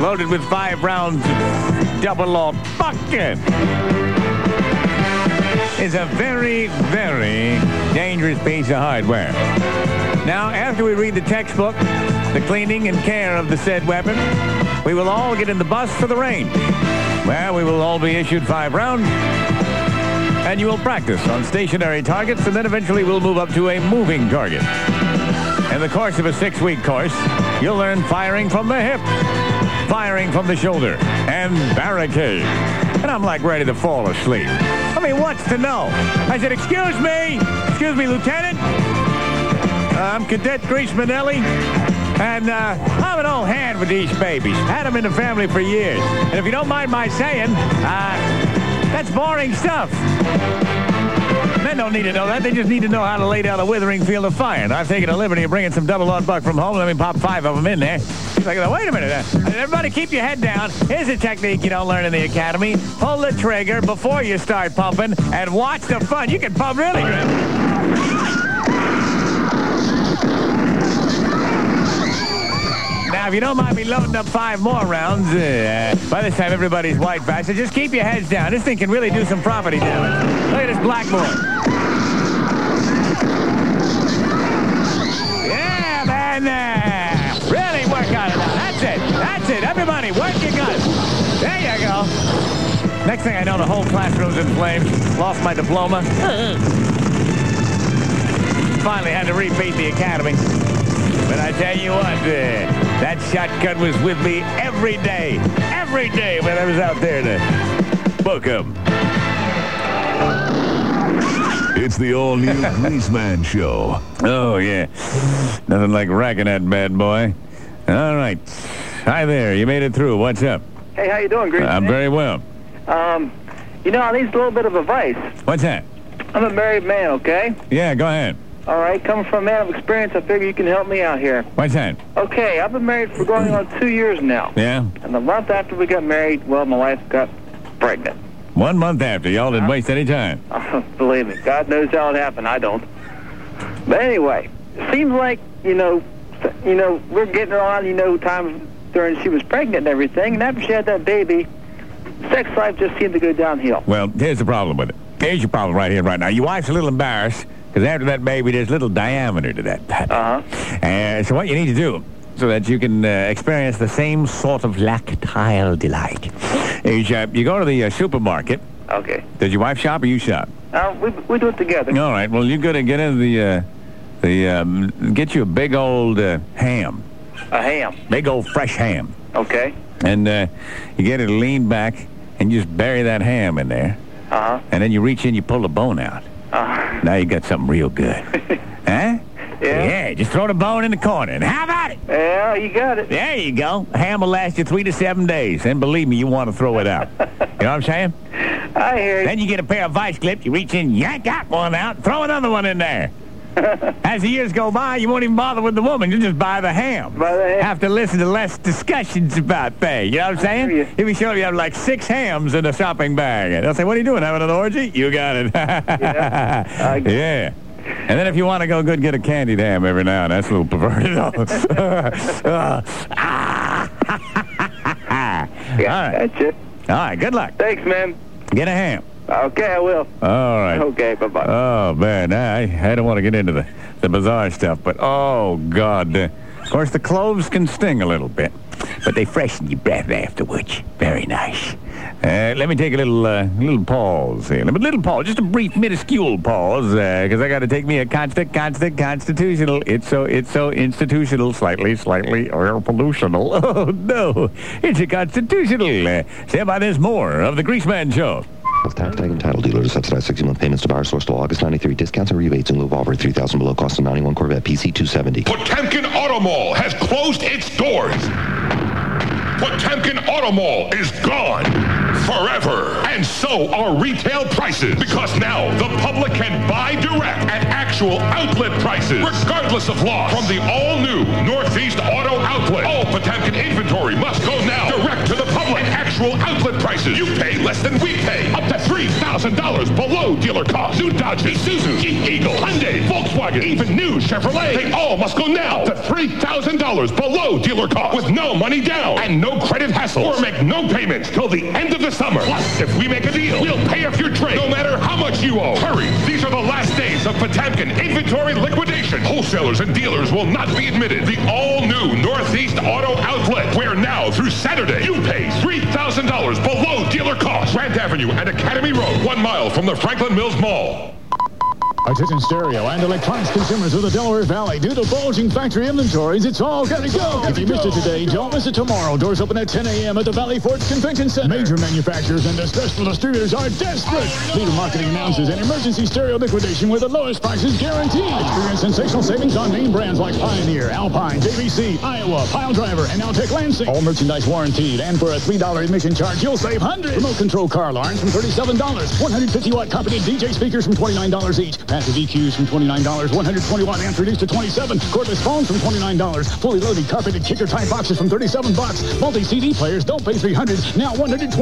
Loaded with five rounds of double aught bucket. It's a very, very dangerous piece of hardware. Now, after we read the textbook, the cleaning and care of the said weapon, we will all get in the bus for the range. Where we will all be issued five rounds and you will practice on stationary targets, and then eventually we'll move up to a moving target. In the course of a six-week course, you'll learn firing from the hip, firing from the shoulder, and barricade. And I'm like ready to fall asleep. I mean, what's to know? I said, excuse me, excuse me, Lieutenant. I'm Cadet Grease Manelli. And uh, I'm an old hand with these babies. Had them in the family for years. And if you don't mind my saying, uh, that's boring stuff. Men don't need to know that. They just need to know how to lay down a withering field of fire. And I've taken a liberty of bringing some double aught buck from home. Let me pop five of them in there. Like, wait a minute. Uh, everybody keep your head down. Here's a technique you don't learn in the academy. Pull the trigger before you start pumping and watch the fun. You can pump really good. Now, if you don't mind me loading up five more rounds, uh, by this time everybody's white back, so just keep your heads down. This thing can really do some property damage. Look at this blackboard. Yeah, man. Uh, really work on it now. That's it. That's it. Everybody, work your guns. There you go. Next thing I know, the whole classroom's in flames. Lost my diploma. Finally had to repeat the academy. But I tell you what, uh, that shotgun was with me every day. Every day when I was out there to book 'em. It's the all-new Greaseman Show. Oh, yeah. Nothing like racking that bad boy. All right. Hi there. You made it through. What's up? Hey, how you doing, Grease? I'm very well. Um, you know, I need a little bit of advice. What's that? I'm a married man, okay? Yeah, go ahead. All right, coming from a man of experience, I figure you can help me out here. What's that? Okay, I've been married for going on two years now. Yeah? And the month after we got married, well, my wife got pregnant. One month after. Y'all didn't waste any time. Oh, believe me, God knows how it happened. I don't. But anyway, it seems like you know, you know, we're getting her on. You know, time during she was pregnant and everything, and after she had that baby, sex life just seemed to go downhill. Well, here's the problem with it. Here's your problem right here, right now. Your wife's a little embarrassed because after that baby, there's little diameter to that. pattern. Uh-huh. Uh, so what you need to do so that you can uh, experience the same sort of lactile delight is uh, you go to the uh, supermarket. Okay. Does your wife shop or you shop? Uh, we we do it together. All right. Well, you got to get into the uh, the um, get you a big old uh, ham, A ham. big old fresh ham, Okay. and uh, you get it lean back and you just bury that ham in there, Uh huh. and then you reach in, you pull the bone out. Uh, Now you got something real good, huh? Yeah. yeah, Just throw the bone in the corner, and how about it? yeah, you got it. There you go. A ham will last you three to seven days, and believe me, you want to throw it out. you know what I'm saying? I hear you. Then you get a pair of vice clips, you reach in, yank out one out, throw another one in there. As the years go by, you won't even bother with the woman. You just buy the ham. The ham. Have to listen to less discussions about things. You know what I'm saying? you. You'll be sure you have like six hams in a shopping bag. And they'll say, what are you doing, having an orgy? You got it. I- yeah. And then if you want to go good, get a candied ham every now and then. That's a little perverted. Uh, ah. All right. That's it. All right. Good luck. Thanks, man. Get a ham. Okay, I will. All right. Okay, bye bye. Oh man, I I don't want to get into the the bizarre stuff, but oh god, uh, of course the cloves can sting a little bit, but they freshen your breath afterwards. Very nice. Uh, let me take a little uh, little pause here. A little pause, just a brief, minuscule pause, because I got to take me a constant, constant, constitutional. It's so it's so institutional, slightly, slightly air pollutional. Oh no, it's a constitutional. Uh, stand by. There's more of the Greaseman Show. Tax tag and title dealer to subsidize 60-month payments to buyer source till August 93. Discounts and rebates and move over 3000 below cost of 91 Corvette PC 270. Potamkin Auto Mall has closed its doors. Potamkin Auto Mall is gone forever. And so are retail prices. Because now the public can buy direct at actual outlet prices, regardless of loss. From the all-new Northeast Auto Outlet. All Potamkin inventory must go now direct to the actual outlet prices. You pay less than we pay. Up to $3,000 below dealer cost. New Dodges, Isuzu, Jeep Eagle, Hyundai, Volkswagen, even new Chevrolet. They all must go now to $3,000 below dealer cost with no money down and no credit hassle or make no payments till the end of the summer. Plus, if we make a deal, we'll pay off your trade no matter how much you owe. Hurry, these are the last days of Potamkin inventory liquidation. Wholesalers and dealers will not be admitted. The all-new Northeast Auto Outlet, where now through Saturday, you pay $3,000 below dealer cost. Grant Avenue and Academy Road, one mile from the Franklin Mills Mall. Attention stereo and electronics consumers of the Delaware Valley. Due to bulging factory inventories, it's all gotta go. If you missed it today, don't miss it tomorrow. Doors open at 10 a.m. at the Valley Forge Convention Center. Major manufacturers and distressful distributors are desperate. Leader Marketing announces an emergency stereo liquidation with the lowest prices guaranteed. Experience sensational savings on name brands like Pioneer, Alpine, JVC, Aiwa, Pyle Driver, and Altec Lansing. All merchandise warranted, and for a $3 admission charge, you'll save hundreds. Remote control car alarms from $37. 150 watt company DJ speakers from $29 each. Passive EQs from $29. 120 watt amps reduced to 27. Cordless phones from $29. Fully loaded carpeted kicker type boxes from 37 bucks. Multi CD players don't pay 300. Now $128.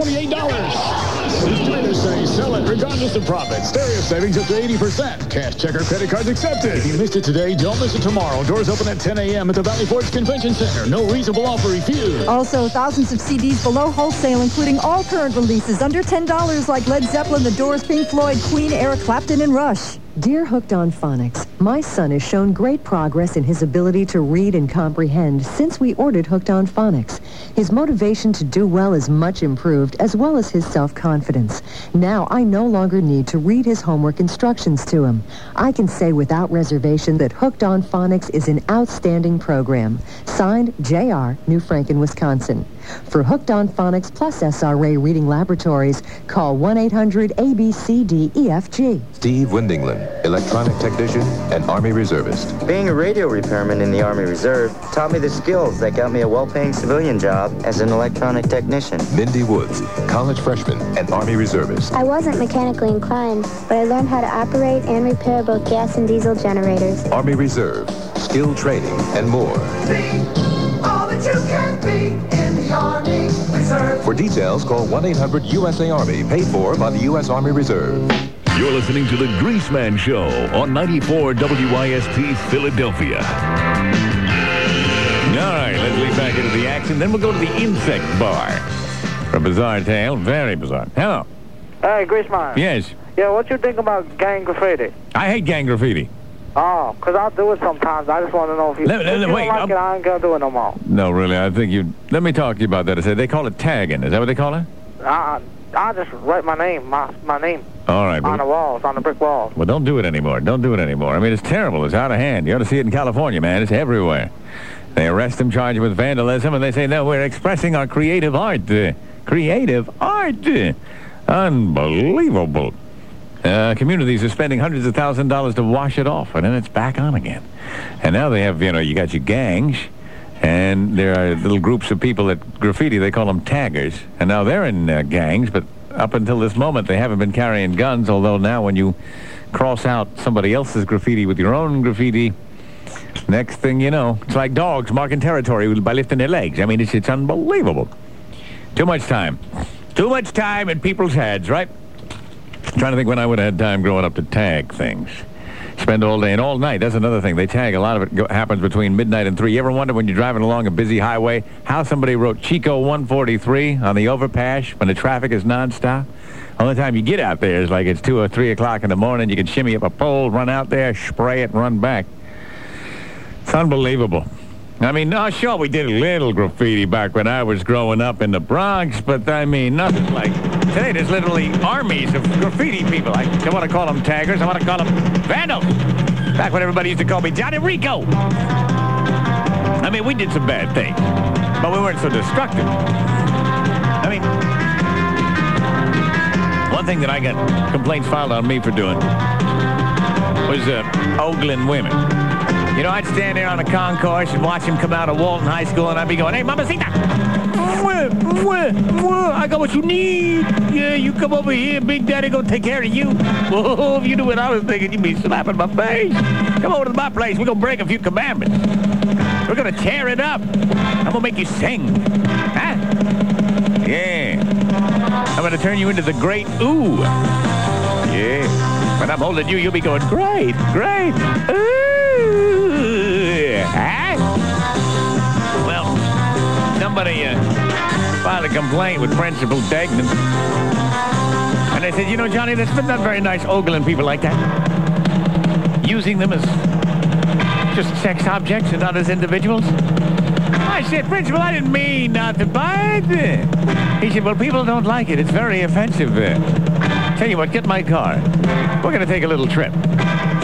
Distributors say sell it regardless of profit. Stereo savings up to 80%. Cash check or credit cards accepted. If you missed it today, don't miss it tomorrow. Doors open at 10 a.m. at the Valley Forge Convention Center. No reasonable offer refused. Also, thousands of CDs below wholesale, including all current releases under $10 like Led Zeppelin, The Doors, Pink Floyd, Queen, Eric Clapton, and Rush. Dear Hooked on Phonics, my son has shown great progress in his ability to read and comprehend since we ordered Hooked on Phonics. His motivation to do well is much improved, as well as his self-confidence. Now I no longer need to read his homework instructions to him. I can say without reservation that Hooked on Phonics is an outstanding program. Signed, J.R., New Franken, Wisconsin. For Hooked on Phonics plus SRA Reading Laboratories, call 1-800-ABCDEFG. Steve Windingland, electronic technician and Army reservist. Being a radio repairman in the Army Reserve taught me the skills that got me a well-paying civilian job as an electronic technician. Mindy Woods, college freshman and Army reservist. I wasn't mechanically inclined, but I learned how to operate and repair both gas and diesel generators. Army Reserve, skill training, and more. For details, call 1-800-USA-ARMY, paid for by the U.S. Army Reserve. You're listening to The Greaseman Show on 94 WYSP Philadelphia. All right, let's lead back into the action. Then we'll go to the insect bar. For a bizarre tale, very bizarre. Hello. Hey, Greaseman. Yes. Yeah, what you think about gang graffiti? I hate gang graffiti. Oh, 'cause I'll do it sometimes. I just want to know if you, Let- if let- you don't wait, like I'm- it, I ain't going to do it no more. No, really, I think you... Let me talk to you about that. I said they call it tagging. Is that what they call it? I, I just write my name, my, my name All right. on the walls, on the brick walls. well, don't do it anymore. Don't do it anymore. I mean, it's terrible. It's out of hand. You ought to see it in California, man. It's everywhere. They arrest them, charge them with vandalism, and they say, no, we're expressing our creative art. Uh, creative art. Uh, unbelievable. Uh, communities are spending hundreds of thousands of dollars to wash it off, and then it's back on again. And now they have, you know, you got your gangs, and there are little groups of people that graffiti, they call them taggers. And now they're in uh, gangs, but up until this moment, they haven't been carrying guns, although now when you cross out somebody else's graffiti with your own graffiti, next thing you know, it's like dogs marking territory by lifting their legs. I mean, it's, it's unbelievable. Too much time. Too much time in people's heads, right? Trying to think when I would have had time growing up to tag things. Spend all day and all night. That's another thing. They tag. A lot of it go, happens between midnight and 3. You ever wonder when you're driving along a busy highway how somebody wrote Chico 143 on the overpass when the traffic is nonstop? Only time you get out there is like it's 2 or 3 o'clock in the morning. You can shimmy up a pole, run out there, spray it, and run back. It's unbelievable. I mean, no, sure, we did a little graffiti back when I was growing up in the Bronx, but I mean, nothing like today. There's literally armies of graffiti people. I don't want to call them taggers. I want to call them vandals. Back when everybody used to call me Johnny Rico. I mean, we did some bad things, but we weren't so destructive. I mean, one thing that I got complaints filed on me for doing was uh, ogling women. You know, I'd stand there on the concourse and watch him come out of Walton High School, and I'd be going, hey, Mamacita, mwah, mwah, mwah, I got what you need. Yeah, you come over here, Big Daddy gonna take care of you. Whoa, oh, if you knew what I was thinking, you'd be slapping my face. Come over to my place. We're gonna break a few commandments. We're gonna tear it up. I'm gonna make you sing. Huh? Yeah. I'm gonna turn you into the great ooh. Yeah. When I'm holding you, you'll be going, great, great. Ooh. Huh? Well, somebody uh, filed a complaint with Principal Degnan. And they said, you know, Johnny, that's not very nice ogling people like that. Using them as just sex objects and not as individuals. I said, Principal, I didn't mean not to buy it. He said, well, people don't like it. It's very offensive. Uh, tell you what, get my car. We're going to take a little trip.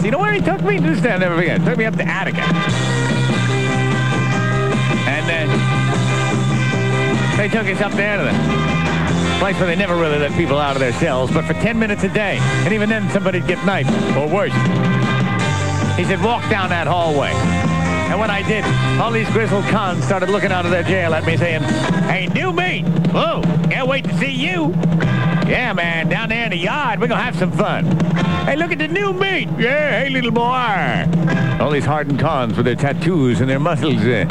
You know where he took me? I'll never forget. Took me up to Attica. They took us up there to the place where they never really let people out of their cells, but for 10 minutes a day. And even then, somebody'd get knifed, or worse. He said, walk down that hallway. And when I did, all these grizzled cons started looking out of their jail at me saying, Hey, new mate. Whoa, oh, can't wait to see you. Yeah, man, down there in the yard, we're to have some fun. Hey, look at the new meat. Yeah, hey, little boy. All these hardened cons with their tattoos and their muscles. Uh,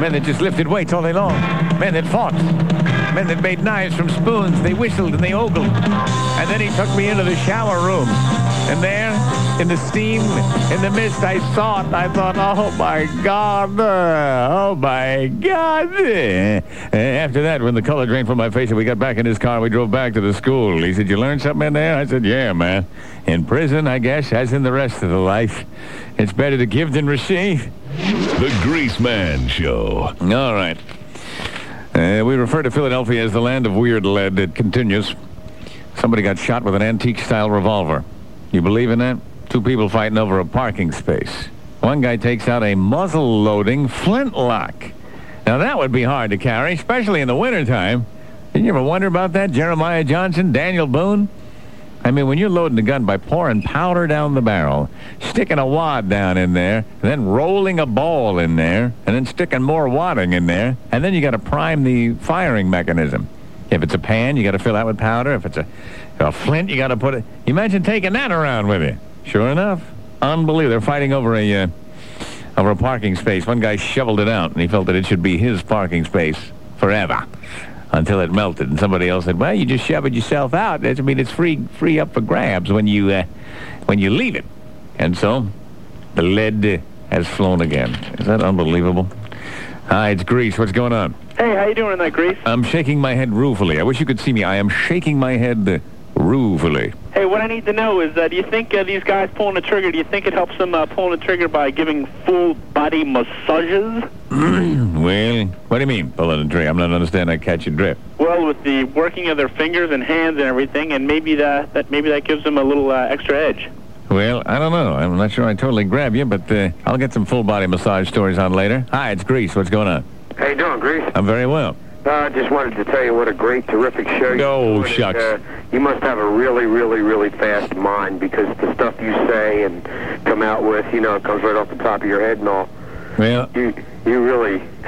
men that just lifted weights all day long. Men that fought. Men that made knives from spoons. They whistled and they ogled. And then he took me into the shower room. And there, in the steam, in the mist, I saw it. I thought, oh, my God. uh, oh, my God. Uh, after that, when the color drained from my face and we got back in his car, we drove back to the school. He said, you learned something in there? I said, yeah, man. In prison, I guess, as in the rest of the life, it's better to give than receive. The Grease Man Show. All right. Uh, we refer to Philadelphia as the land of weird lead. It continues. Somebody got shot with an antique-style revolver. You believe in that? Two people fighting over a parking space. One guy takes out a muzzle-loading flintlock. Now, that would be hard to carry, especially in the wintertime. Did you ever wonder about that? Jeremiah Johnson, Daniel Boone? I mean, when you're loading the gun by pouring powder down the barrel, sticking a wad down in there, and then rolling a ball in there, and then sticking more wadding in there, and then you got to prime the firing mechanism. If it's a pan, you got to fill that with powder. If it's a, a flint, you got to put it. Imagine taking that around with you. Sure enough, unbelievable. They're fighting over a uh, over a parking space. One guy shoveled it out, and he felt that it should be his parking space forever until it melted. And somebody else said, "Well, you just shoveled yourself out. That I mean, it's free free up for grabs when you uh, when you leave it." And so, the lead uh, has flown again. Is that unbelievable? Hi, it's Grease. What's going on? Hey, how you doing tonight, Grease? I'm shaking my head ruefully. I wish you could see me. I am shaking my head ruefully. Hey, what I need to know is, uh, do you think uh, these guys pulling the trigger, do you think it helps them uh, pulling the trigger by giving full body massages? well, what do you mean, pulling the trigger? I'm not understanding. I catch your drift. Well, with the working of their fingers and hands and everything, and maybe that, that maybe that gives them a little uh, extra edge. Well, I don't know. I'm not sure I totally grab you, but uh, I'll get some full body massage stories on later. Hi, it's Grease. What's going on? How you doing, Grease? I'm very well. Uh, I just wanted to tell you what a great, terrific show you Oh, shucks. Uh, you must have a really, really, really fast mind because the stuff you say and come out with, you know, it comes right off the top of your head and all. Well, You, you really,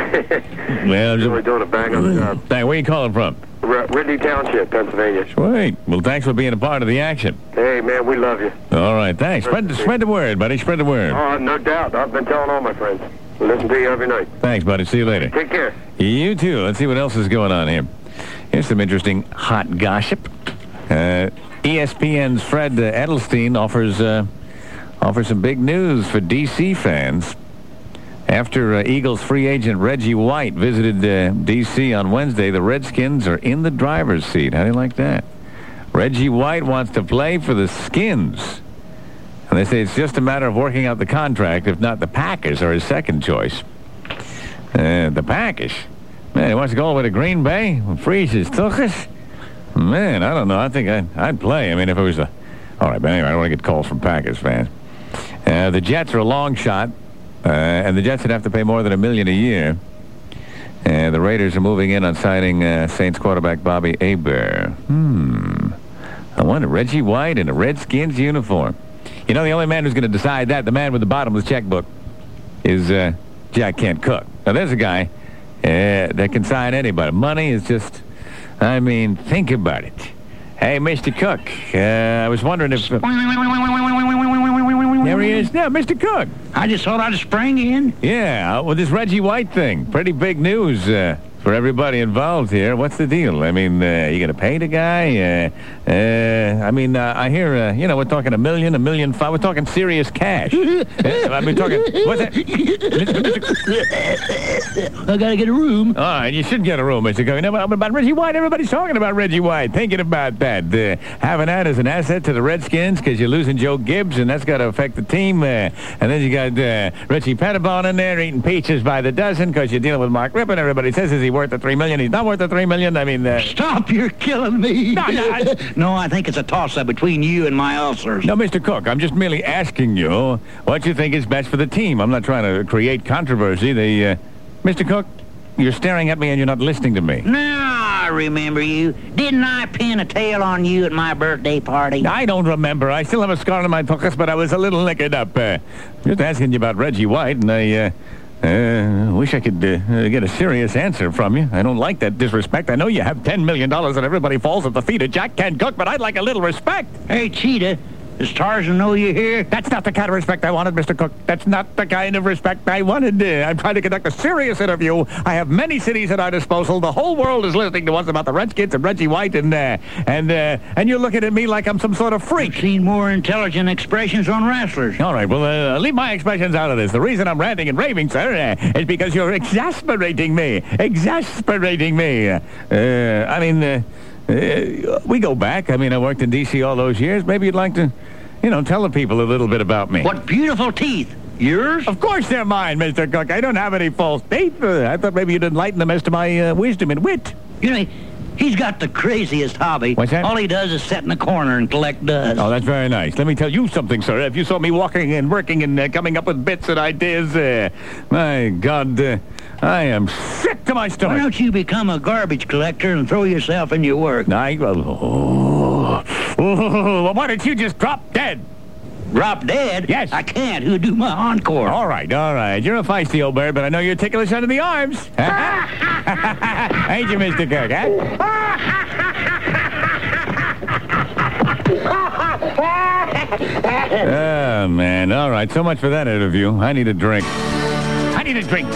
well, really doing a bang on the job. Hey, where you calling from? R- Ridley Township, Pennsylvania. Sweet. Well, thanks for being a part of the action. Hey, man, we love you. All right, thanks. Spread, spread the word, buddy. Spread the word. Oh, no doubt. I've been telling all my friends. Listen to you every night. Thanks, buddy. See you later. Take care. You too. Let's see what else is going on here. Here's some interesting hot gossip. Uh, ESPN's Fred Edelstein offers uh, offers some big news for DC fans. After uh, Eagles free agent Reggie White visited uh, D.C. on Wednesday, the Redskins are in the driver's seat. How do you like that? Reggie White wants to play for the Skins. And they say it's just a matter of working out the contract. If not, the Packers are his second choice. Uh, the Packers? Man, he wants to go all the to Green Bay? Freeze his tuchus? Man, I don't know. I think I'd, I'd play. I mean, if it was a... All right, but anyway, I don't want to get calls from Packers fans. Uh, the Jets are a long shot, uh, and the Jets would have to pay more than a million a year. And the Raiders are moving in on signing uh, Saints quarterback Bobby Hebert. Hmm. I wonder, Reggie White in a Redskins uniform. You know, the only man who's going to decide that, the man with the bottomless checkbook, is uh, Jack Kent Cooke. Now, there's a guy uh, that can sign anybody. Money is just, I mean, think about it. Hey, Mr. Cooke, uh, I was wondering if... there he is. Yeah, Mr. Cooke. I just thought I'd spring in. Yeah, uh, with this Reggie White thing. Pretty big news uh, for everybody involved here. What's the deal? I mean, uh, you going to pay the guy? Uh, uh, I mean, uh, I hear, uh, you know, we're talking a million, a million five. We're talking serious cash. Uh, I mean, talking... What's that? I gotta get a room. All right, you should get a room, Mr. Cooke. No, but about Reggie White, everybody's talking about Reggie White, thinking about that. Uh, having that as an asset to the Redskins because you're losing Joe Gibbs, and that's got to affect the team. Uh, and then you got uh, Richie Petitbon in there eating peaches by the dozen because you're dealing with Mark Rypien. Everybody says, is he worth the three million? He's not worth the three million. I mean, uh, Stop, you're killing me. No, no, I- no, I think it's a toss-up between you and my ulcers. No, Mr. Cooke, I'm just merely asking you what you think is best for the team. I'm not trying to create controversy. The, uh, Mr. Cooke, you're staring at me and you're not listening to me. Now I remember you. Didn't I pin a tail on you at my birthday party? I don't remember. I still have a scar on my tuchus, but I was a little liquored up. Uh, just asking you about Reggie White, and I uh, uh, wish I could uh, get a serious answer from you. I don't like that disrespect. I know you have $10 million and everybody falls at the feet of Jack Ken Cooke, but I'd like a little respect. Hey, Cheetah, does Tarzan know you're here? That's not the kind of respect I wanted, Mr. Cooke. That's not the kind of respect I wanted. Uh, I'm trying to conduct a serious interview. I have many cities at our disposal. The whole world is listening to us about the Redskins and Reggie White, and uh, and uh, and you're looking at me like I'm some sort of freak. I've seen more intelligent expressions on wrestlers. All right, well, uh, leave my expressions out of this. The reason I'm ranting and raving, sir, uh, is because you're exasperating me. Exasperating me. Uh, I mean, uh, we go back. I mean, I worked in D.C. all those years. Maybe you'd like to, you know, tell the people a little bit about me. What beautiful teeth. Yours? Of course they're mine, Mr. Cooke. I don't have any false teeth. Uh, I thought maybe you'd enlighten them as to my uh, wisdom and wit. You know, he's got the craziest hobby. What's that? All he does is sit in the corner and collect dust. Oh, that's very nice. Let me tell you something, sir. If you saw me walking and working and uh, coming up with bits and ideas, uh, my God, uh, I am sick to my stomach. Why don't you become a garbage collector and throw yourself in your work? I, oh, oh, well, why don't you just drop dead? Drop dead? Yes. I can't. Who'd do my encore? All right, all right. You're a feisty old bird, but I know you're ticklish under the arms. Ain't you, Mr. Kirk, huh? Eh? Oh, man. All right, so much for that interview. I need a drink. I need a drink.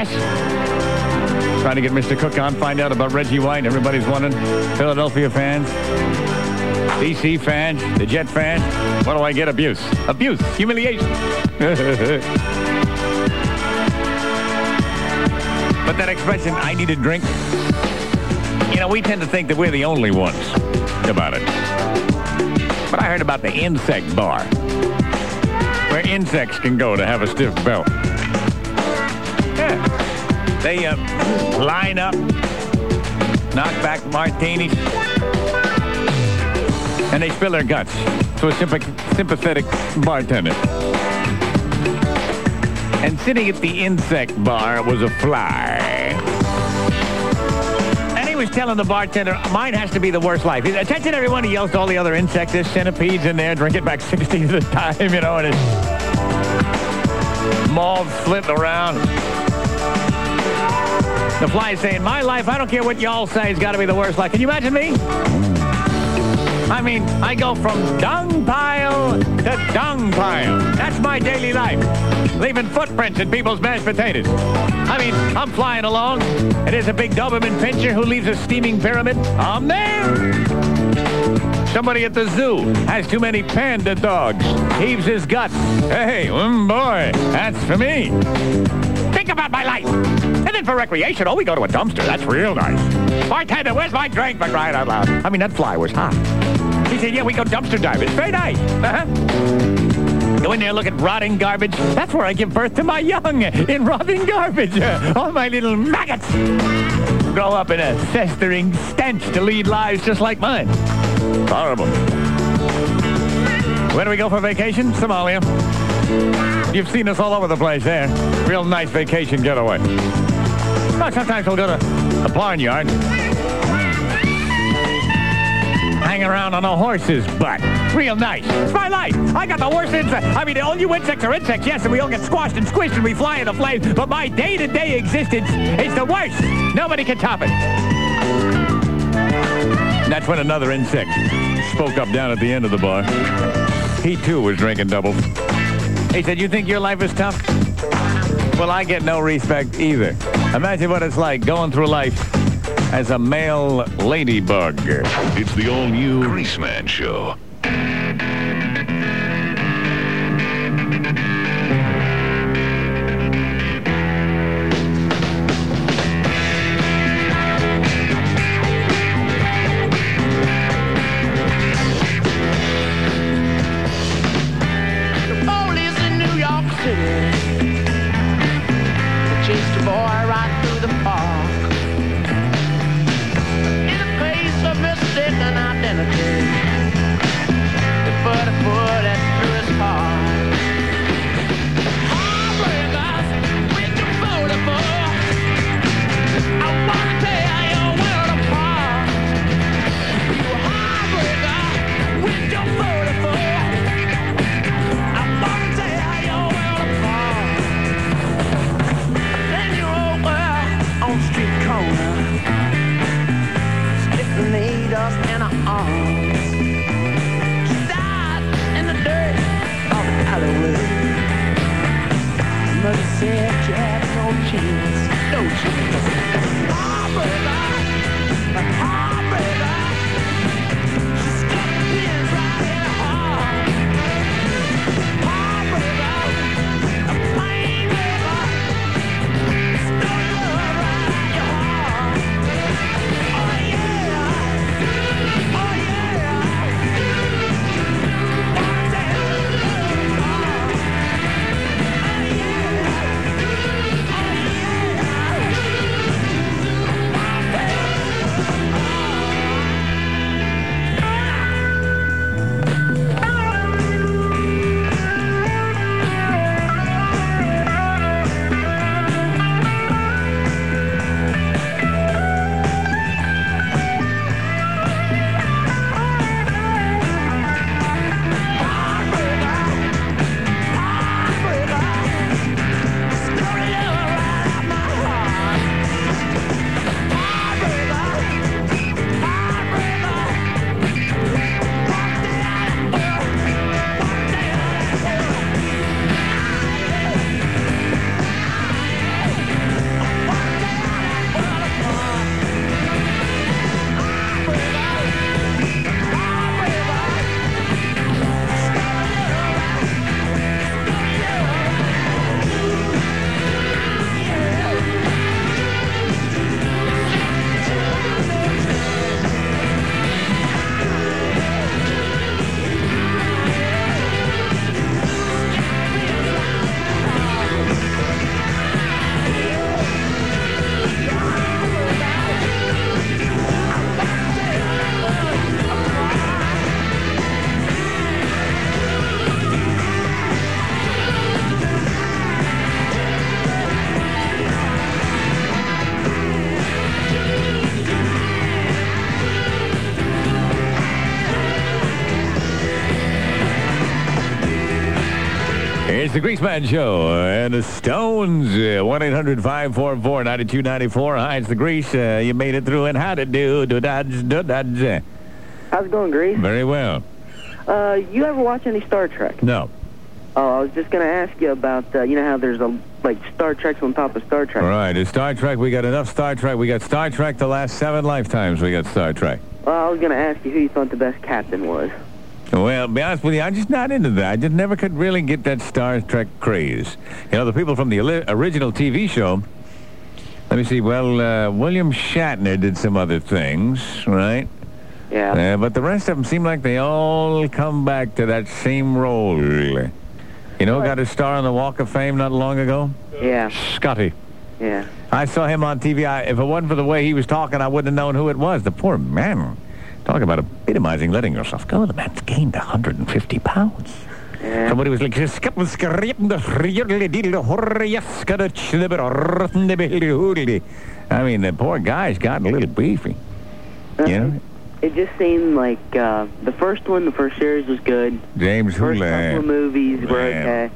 Yes. Trying to get Mr. Cooke on, find out about Reggie White. Everybody's wondering. Philadelphia fans, DC fans, the Jet fans. What do I get? Abuse. Abuse. Humiliation. but that expression, I need a drink, you know, we tend to think that we're the only ones about it. But I heard about the insect bar, where insects can go to have a stiff belt. They uh, line up, knock back martinis, and they spill their guts to a sympath- sympathetic bartender. And sitting at the insect bar was a fly. And he was telling the bartender, mine has to be the worst life. Attention, everyone. He yells to all the other insects. There's centipedes in there drinking back 60 at a time, you know, and it's moths flitting around. The fly saying, my life, I don't care what y'all say, It's got to be the worst life. Can you imagine me? I mean, I go from dung pile to dung pile. That's my daily life. Leaving footprints in people's mashed potatoes. I mean, I'm flying along, and there's a big Doberman pinscher who leaves a steaming pyramid. I'm there. Somebody at the zoo has too many panda dogs. Heaves his guts. Hey, mm, boy, that's for me. Think about my life. And for recreation, oh, we go to a dumpster. That's real nice. Bartender, where's my drink? For crying out loud. I mean, that fly was hot. He said, yeah, we go dumpster diving. It's very nice. Uh-huh. Go in there, look at rotting garbage. That's where I give birth to my young, in rotting garbage. All my little maggots grow up in a festering stench to lead lives just like mine. Horrible. Where do we go for vacation? Somalia. You've seen us all over the place there. Real nice vacation getaway. Sometimes we'll go to a barnyard. Mm. Hang around on a horse's butt. Real nice. It's my life. I got the worst insect. I mean, all you insects are insects, yes, and we all get squashed and squished and we fly in into flames, but my day-to-day existence is the worst. Nobody can top it. That's when another insect spoke up down at the end of the bar. He, too, was drinking doubles. He said, you think your life is tough? Well, I get no respect either. Imagine what it's like going through life as a male ladybug. It's the all-new Greaseman Show. The Greaseman Show and the Stones. uh, 1-800-544-9294. Hi, it's the Grease. Uh, you made it through and how to do, do dodge, do dodge. How's it going, Grease? Very well. Uh, you ever watch any Star Trek? No. Oh, I was just going to ask you about, uh, you know how there's a like Star Treks on top of Star Trek. All right, it's Star Trek. We got enough Star Trek. We got Star Trek the last seven lifetimes. We got Star Trek. Well, I was going to ask you who you thought the best captain was. Well, be honest with you, I'm just not into that. I just never could really get that Star Trek craze. You know, the people from the original TV show, let me see, well, uh, William Shatner did some other things, right? Yeah. Uh, but the rest of them seem like they all come back to that same role. You know, who got a star on the Walk of Fame not long ago? Yeah. Scotty. Yeah. I saw him on TV. I, if it wasn't for the way he was talking, I wouldn't have known who it was. The poor man. Talk about epitomizing letting yourself go. The man's gained 150 pounds. Somebody was like, I mean, the poor guy's gotten a little beefy. You know? It just seemed like uh, the first one, the first series was good. James First couple of movies were okay,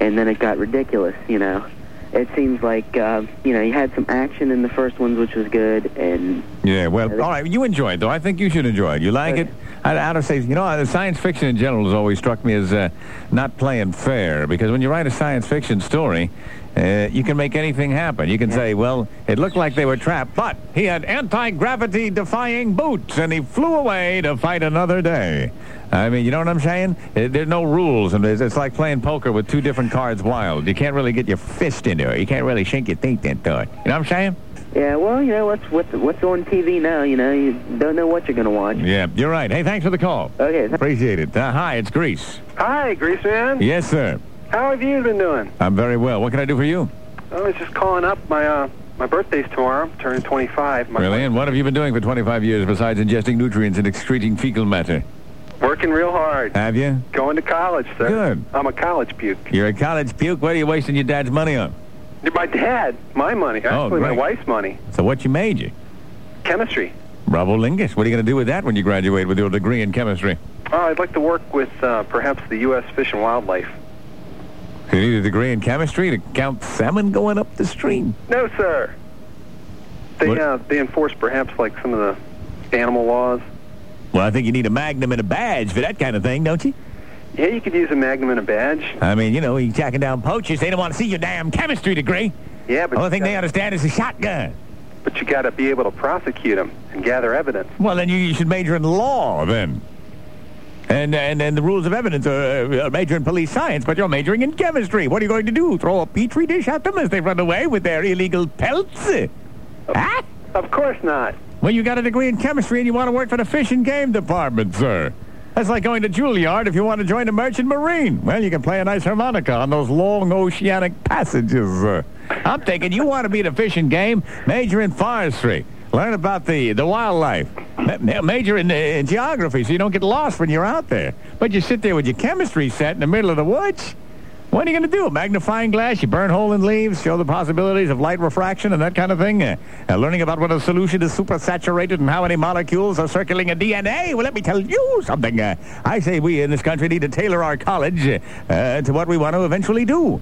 and then it got ridiculous. You know, it seems like uh, you know you had some action in the first ones, which was good, and Yeah, well, all right. You enjoy it, though. I think you should enjoy it. You like it? I, I would say, you know, the science fiction in general has always struck me as uh, not playing fair because when you write a science fiction story, uh, you can make anything happen. You can say, well, it looked like they were trapped, but he had anti-gravity defying boots and he flew away to fight another day. I mean, you know what I'm saying? Uh, There's no rules, and it's, like playing poker with two different cards wild. You can't really get your fist into it. You can't really shake your teeth into it. You know what I'm saying? yeah, well, you know what's what's what's on TV now. You know, you don't know what you're going to watch. Yeah, you're right. Hey, thanks for the call. Okay. Appreciate it. Uh, hi, it's Grease. Hi, Greaseman. Yes, sir. How have you been doing? I'm very well. What can I do for you? I was just calling up. My uh, my birthday's tomorrow. I'm turning 25. My really? And what have you been doing for 25 years besides ingesting nutrients and excreting fecal matter? Working real hard. Have you? Going to college, sir. Good. I'm a college puke. You're a college puke. What are you wasting your dad's money on? My dad, my money. Actually, my wife's money. So what you major? Chemistry. Bravo Lingus. What are you going to do with that when you graduate with your degree in chemistry? Oh, I'd like to work with uh, perhaps the U.S. Fish and Wildlife. You need a degree in chemistry to count salmon going up the stream. No, sir. They uh, they enforce perhaps like some of the animal laws. Well, I think you need a magnum and a badge for that kind of thing, don't you? Yeah, you could use a magnum and a badge. I mean, you know, you're jacking down poachers. They don't want to see your damn chemistry degree. Yeah, but The only thing they understand is a shotgun. But you got to be able to prosecute them and gather evidence. Well, then you, you should major in law, then. And, and and the rules of evidence are uh, major in police science, but you're majoring in chemistry. What are you going to do? Throw a petri dish at them as they run away with their illegal pelts? Huh? Of course not. Well, you got a degree in chemistry and you want to work for the fish and game department, sir. That's like going to Juilliard if you want to join the merchant marine. Well, you can play a nice harmonica on those long oceanic passages. Uh, I'm thinking you want to be in the fish and game, major in forestry. Learn about the, the wildlife. Ma- ma- Major in, in geography so you don't get lost when you're out there. But you sit there with your chemistry set in the middle of the woods. What are you going to do? A magnifying glass? You burn hole in leaves, show the possibilities of light refraction and that kind of thing? Uh, uh, learning about what a solution is supersaturated and how many molecules are circulating in DNA? Well, let me tell you something. Uh, I say we in this country need to tailor our college uh, to what we want to eventually do.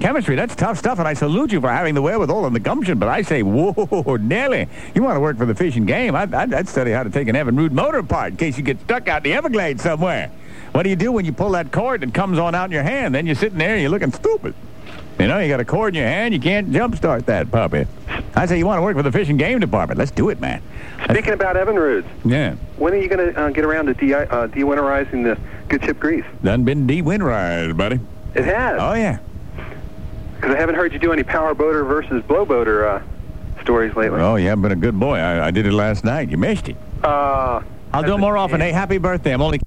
Chemistry, that's tough stuff, and I salute you for having the wherewithal and the gumption, but I say, whoa, Nelly, you want to work for the fish and game? I'd, I'd, I'd study how to take an Evan motor apart in case you get stuck out in the Everglades somewhere. What do you do when you pull that cord that comes on out in your hand? Then you're sitting there and you're looking stupid. You know, you got a cord in your hand, you can't jumpstart that puppy. I say you want to work for the fish and game department. Let's do it, man. Speaking about Evinrude, Yeah. when are you going to uh, get around to de- uh, de-winterizing the good chip grease? Done been de-winterized, buddy. It has. Oh, yeah. Because I haven't heard you do any power boater versus blow boater uh, stories lately. Oh, you haven't been a good boy. I, I did it last night. You missed it. Uh, I'll do it more often. Hey, happy birthday. I'm only...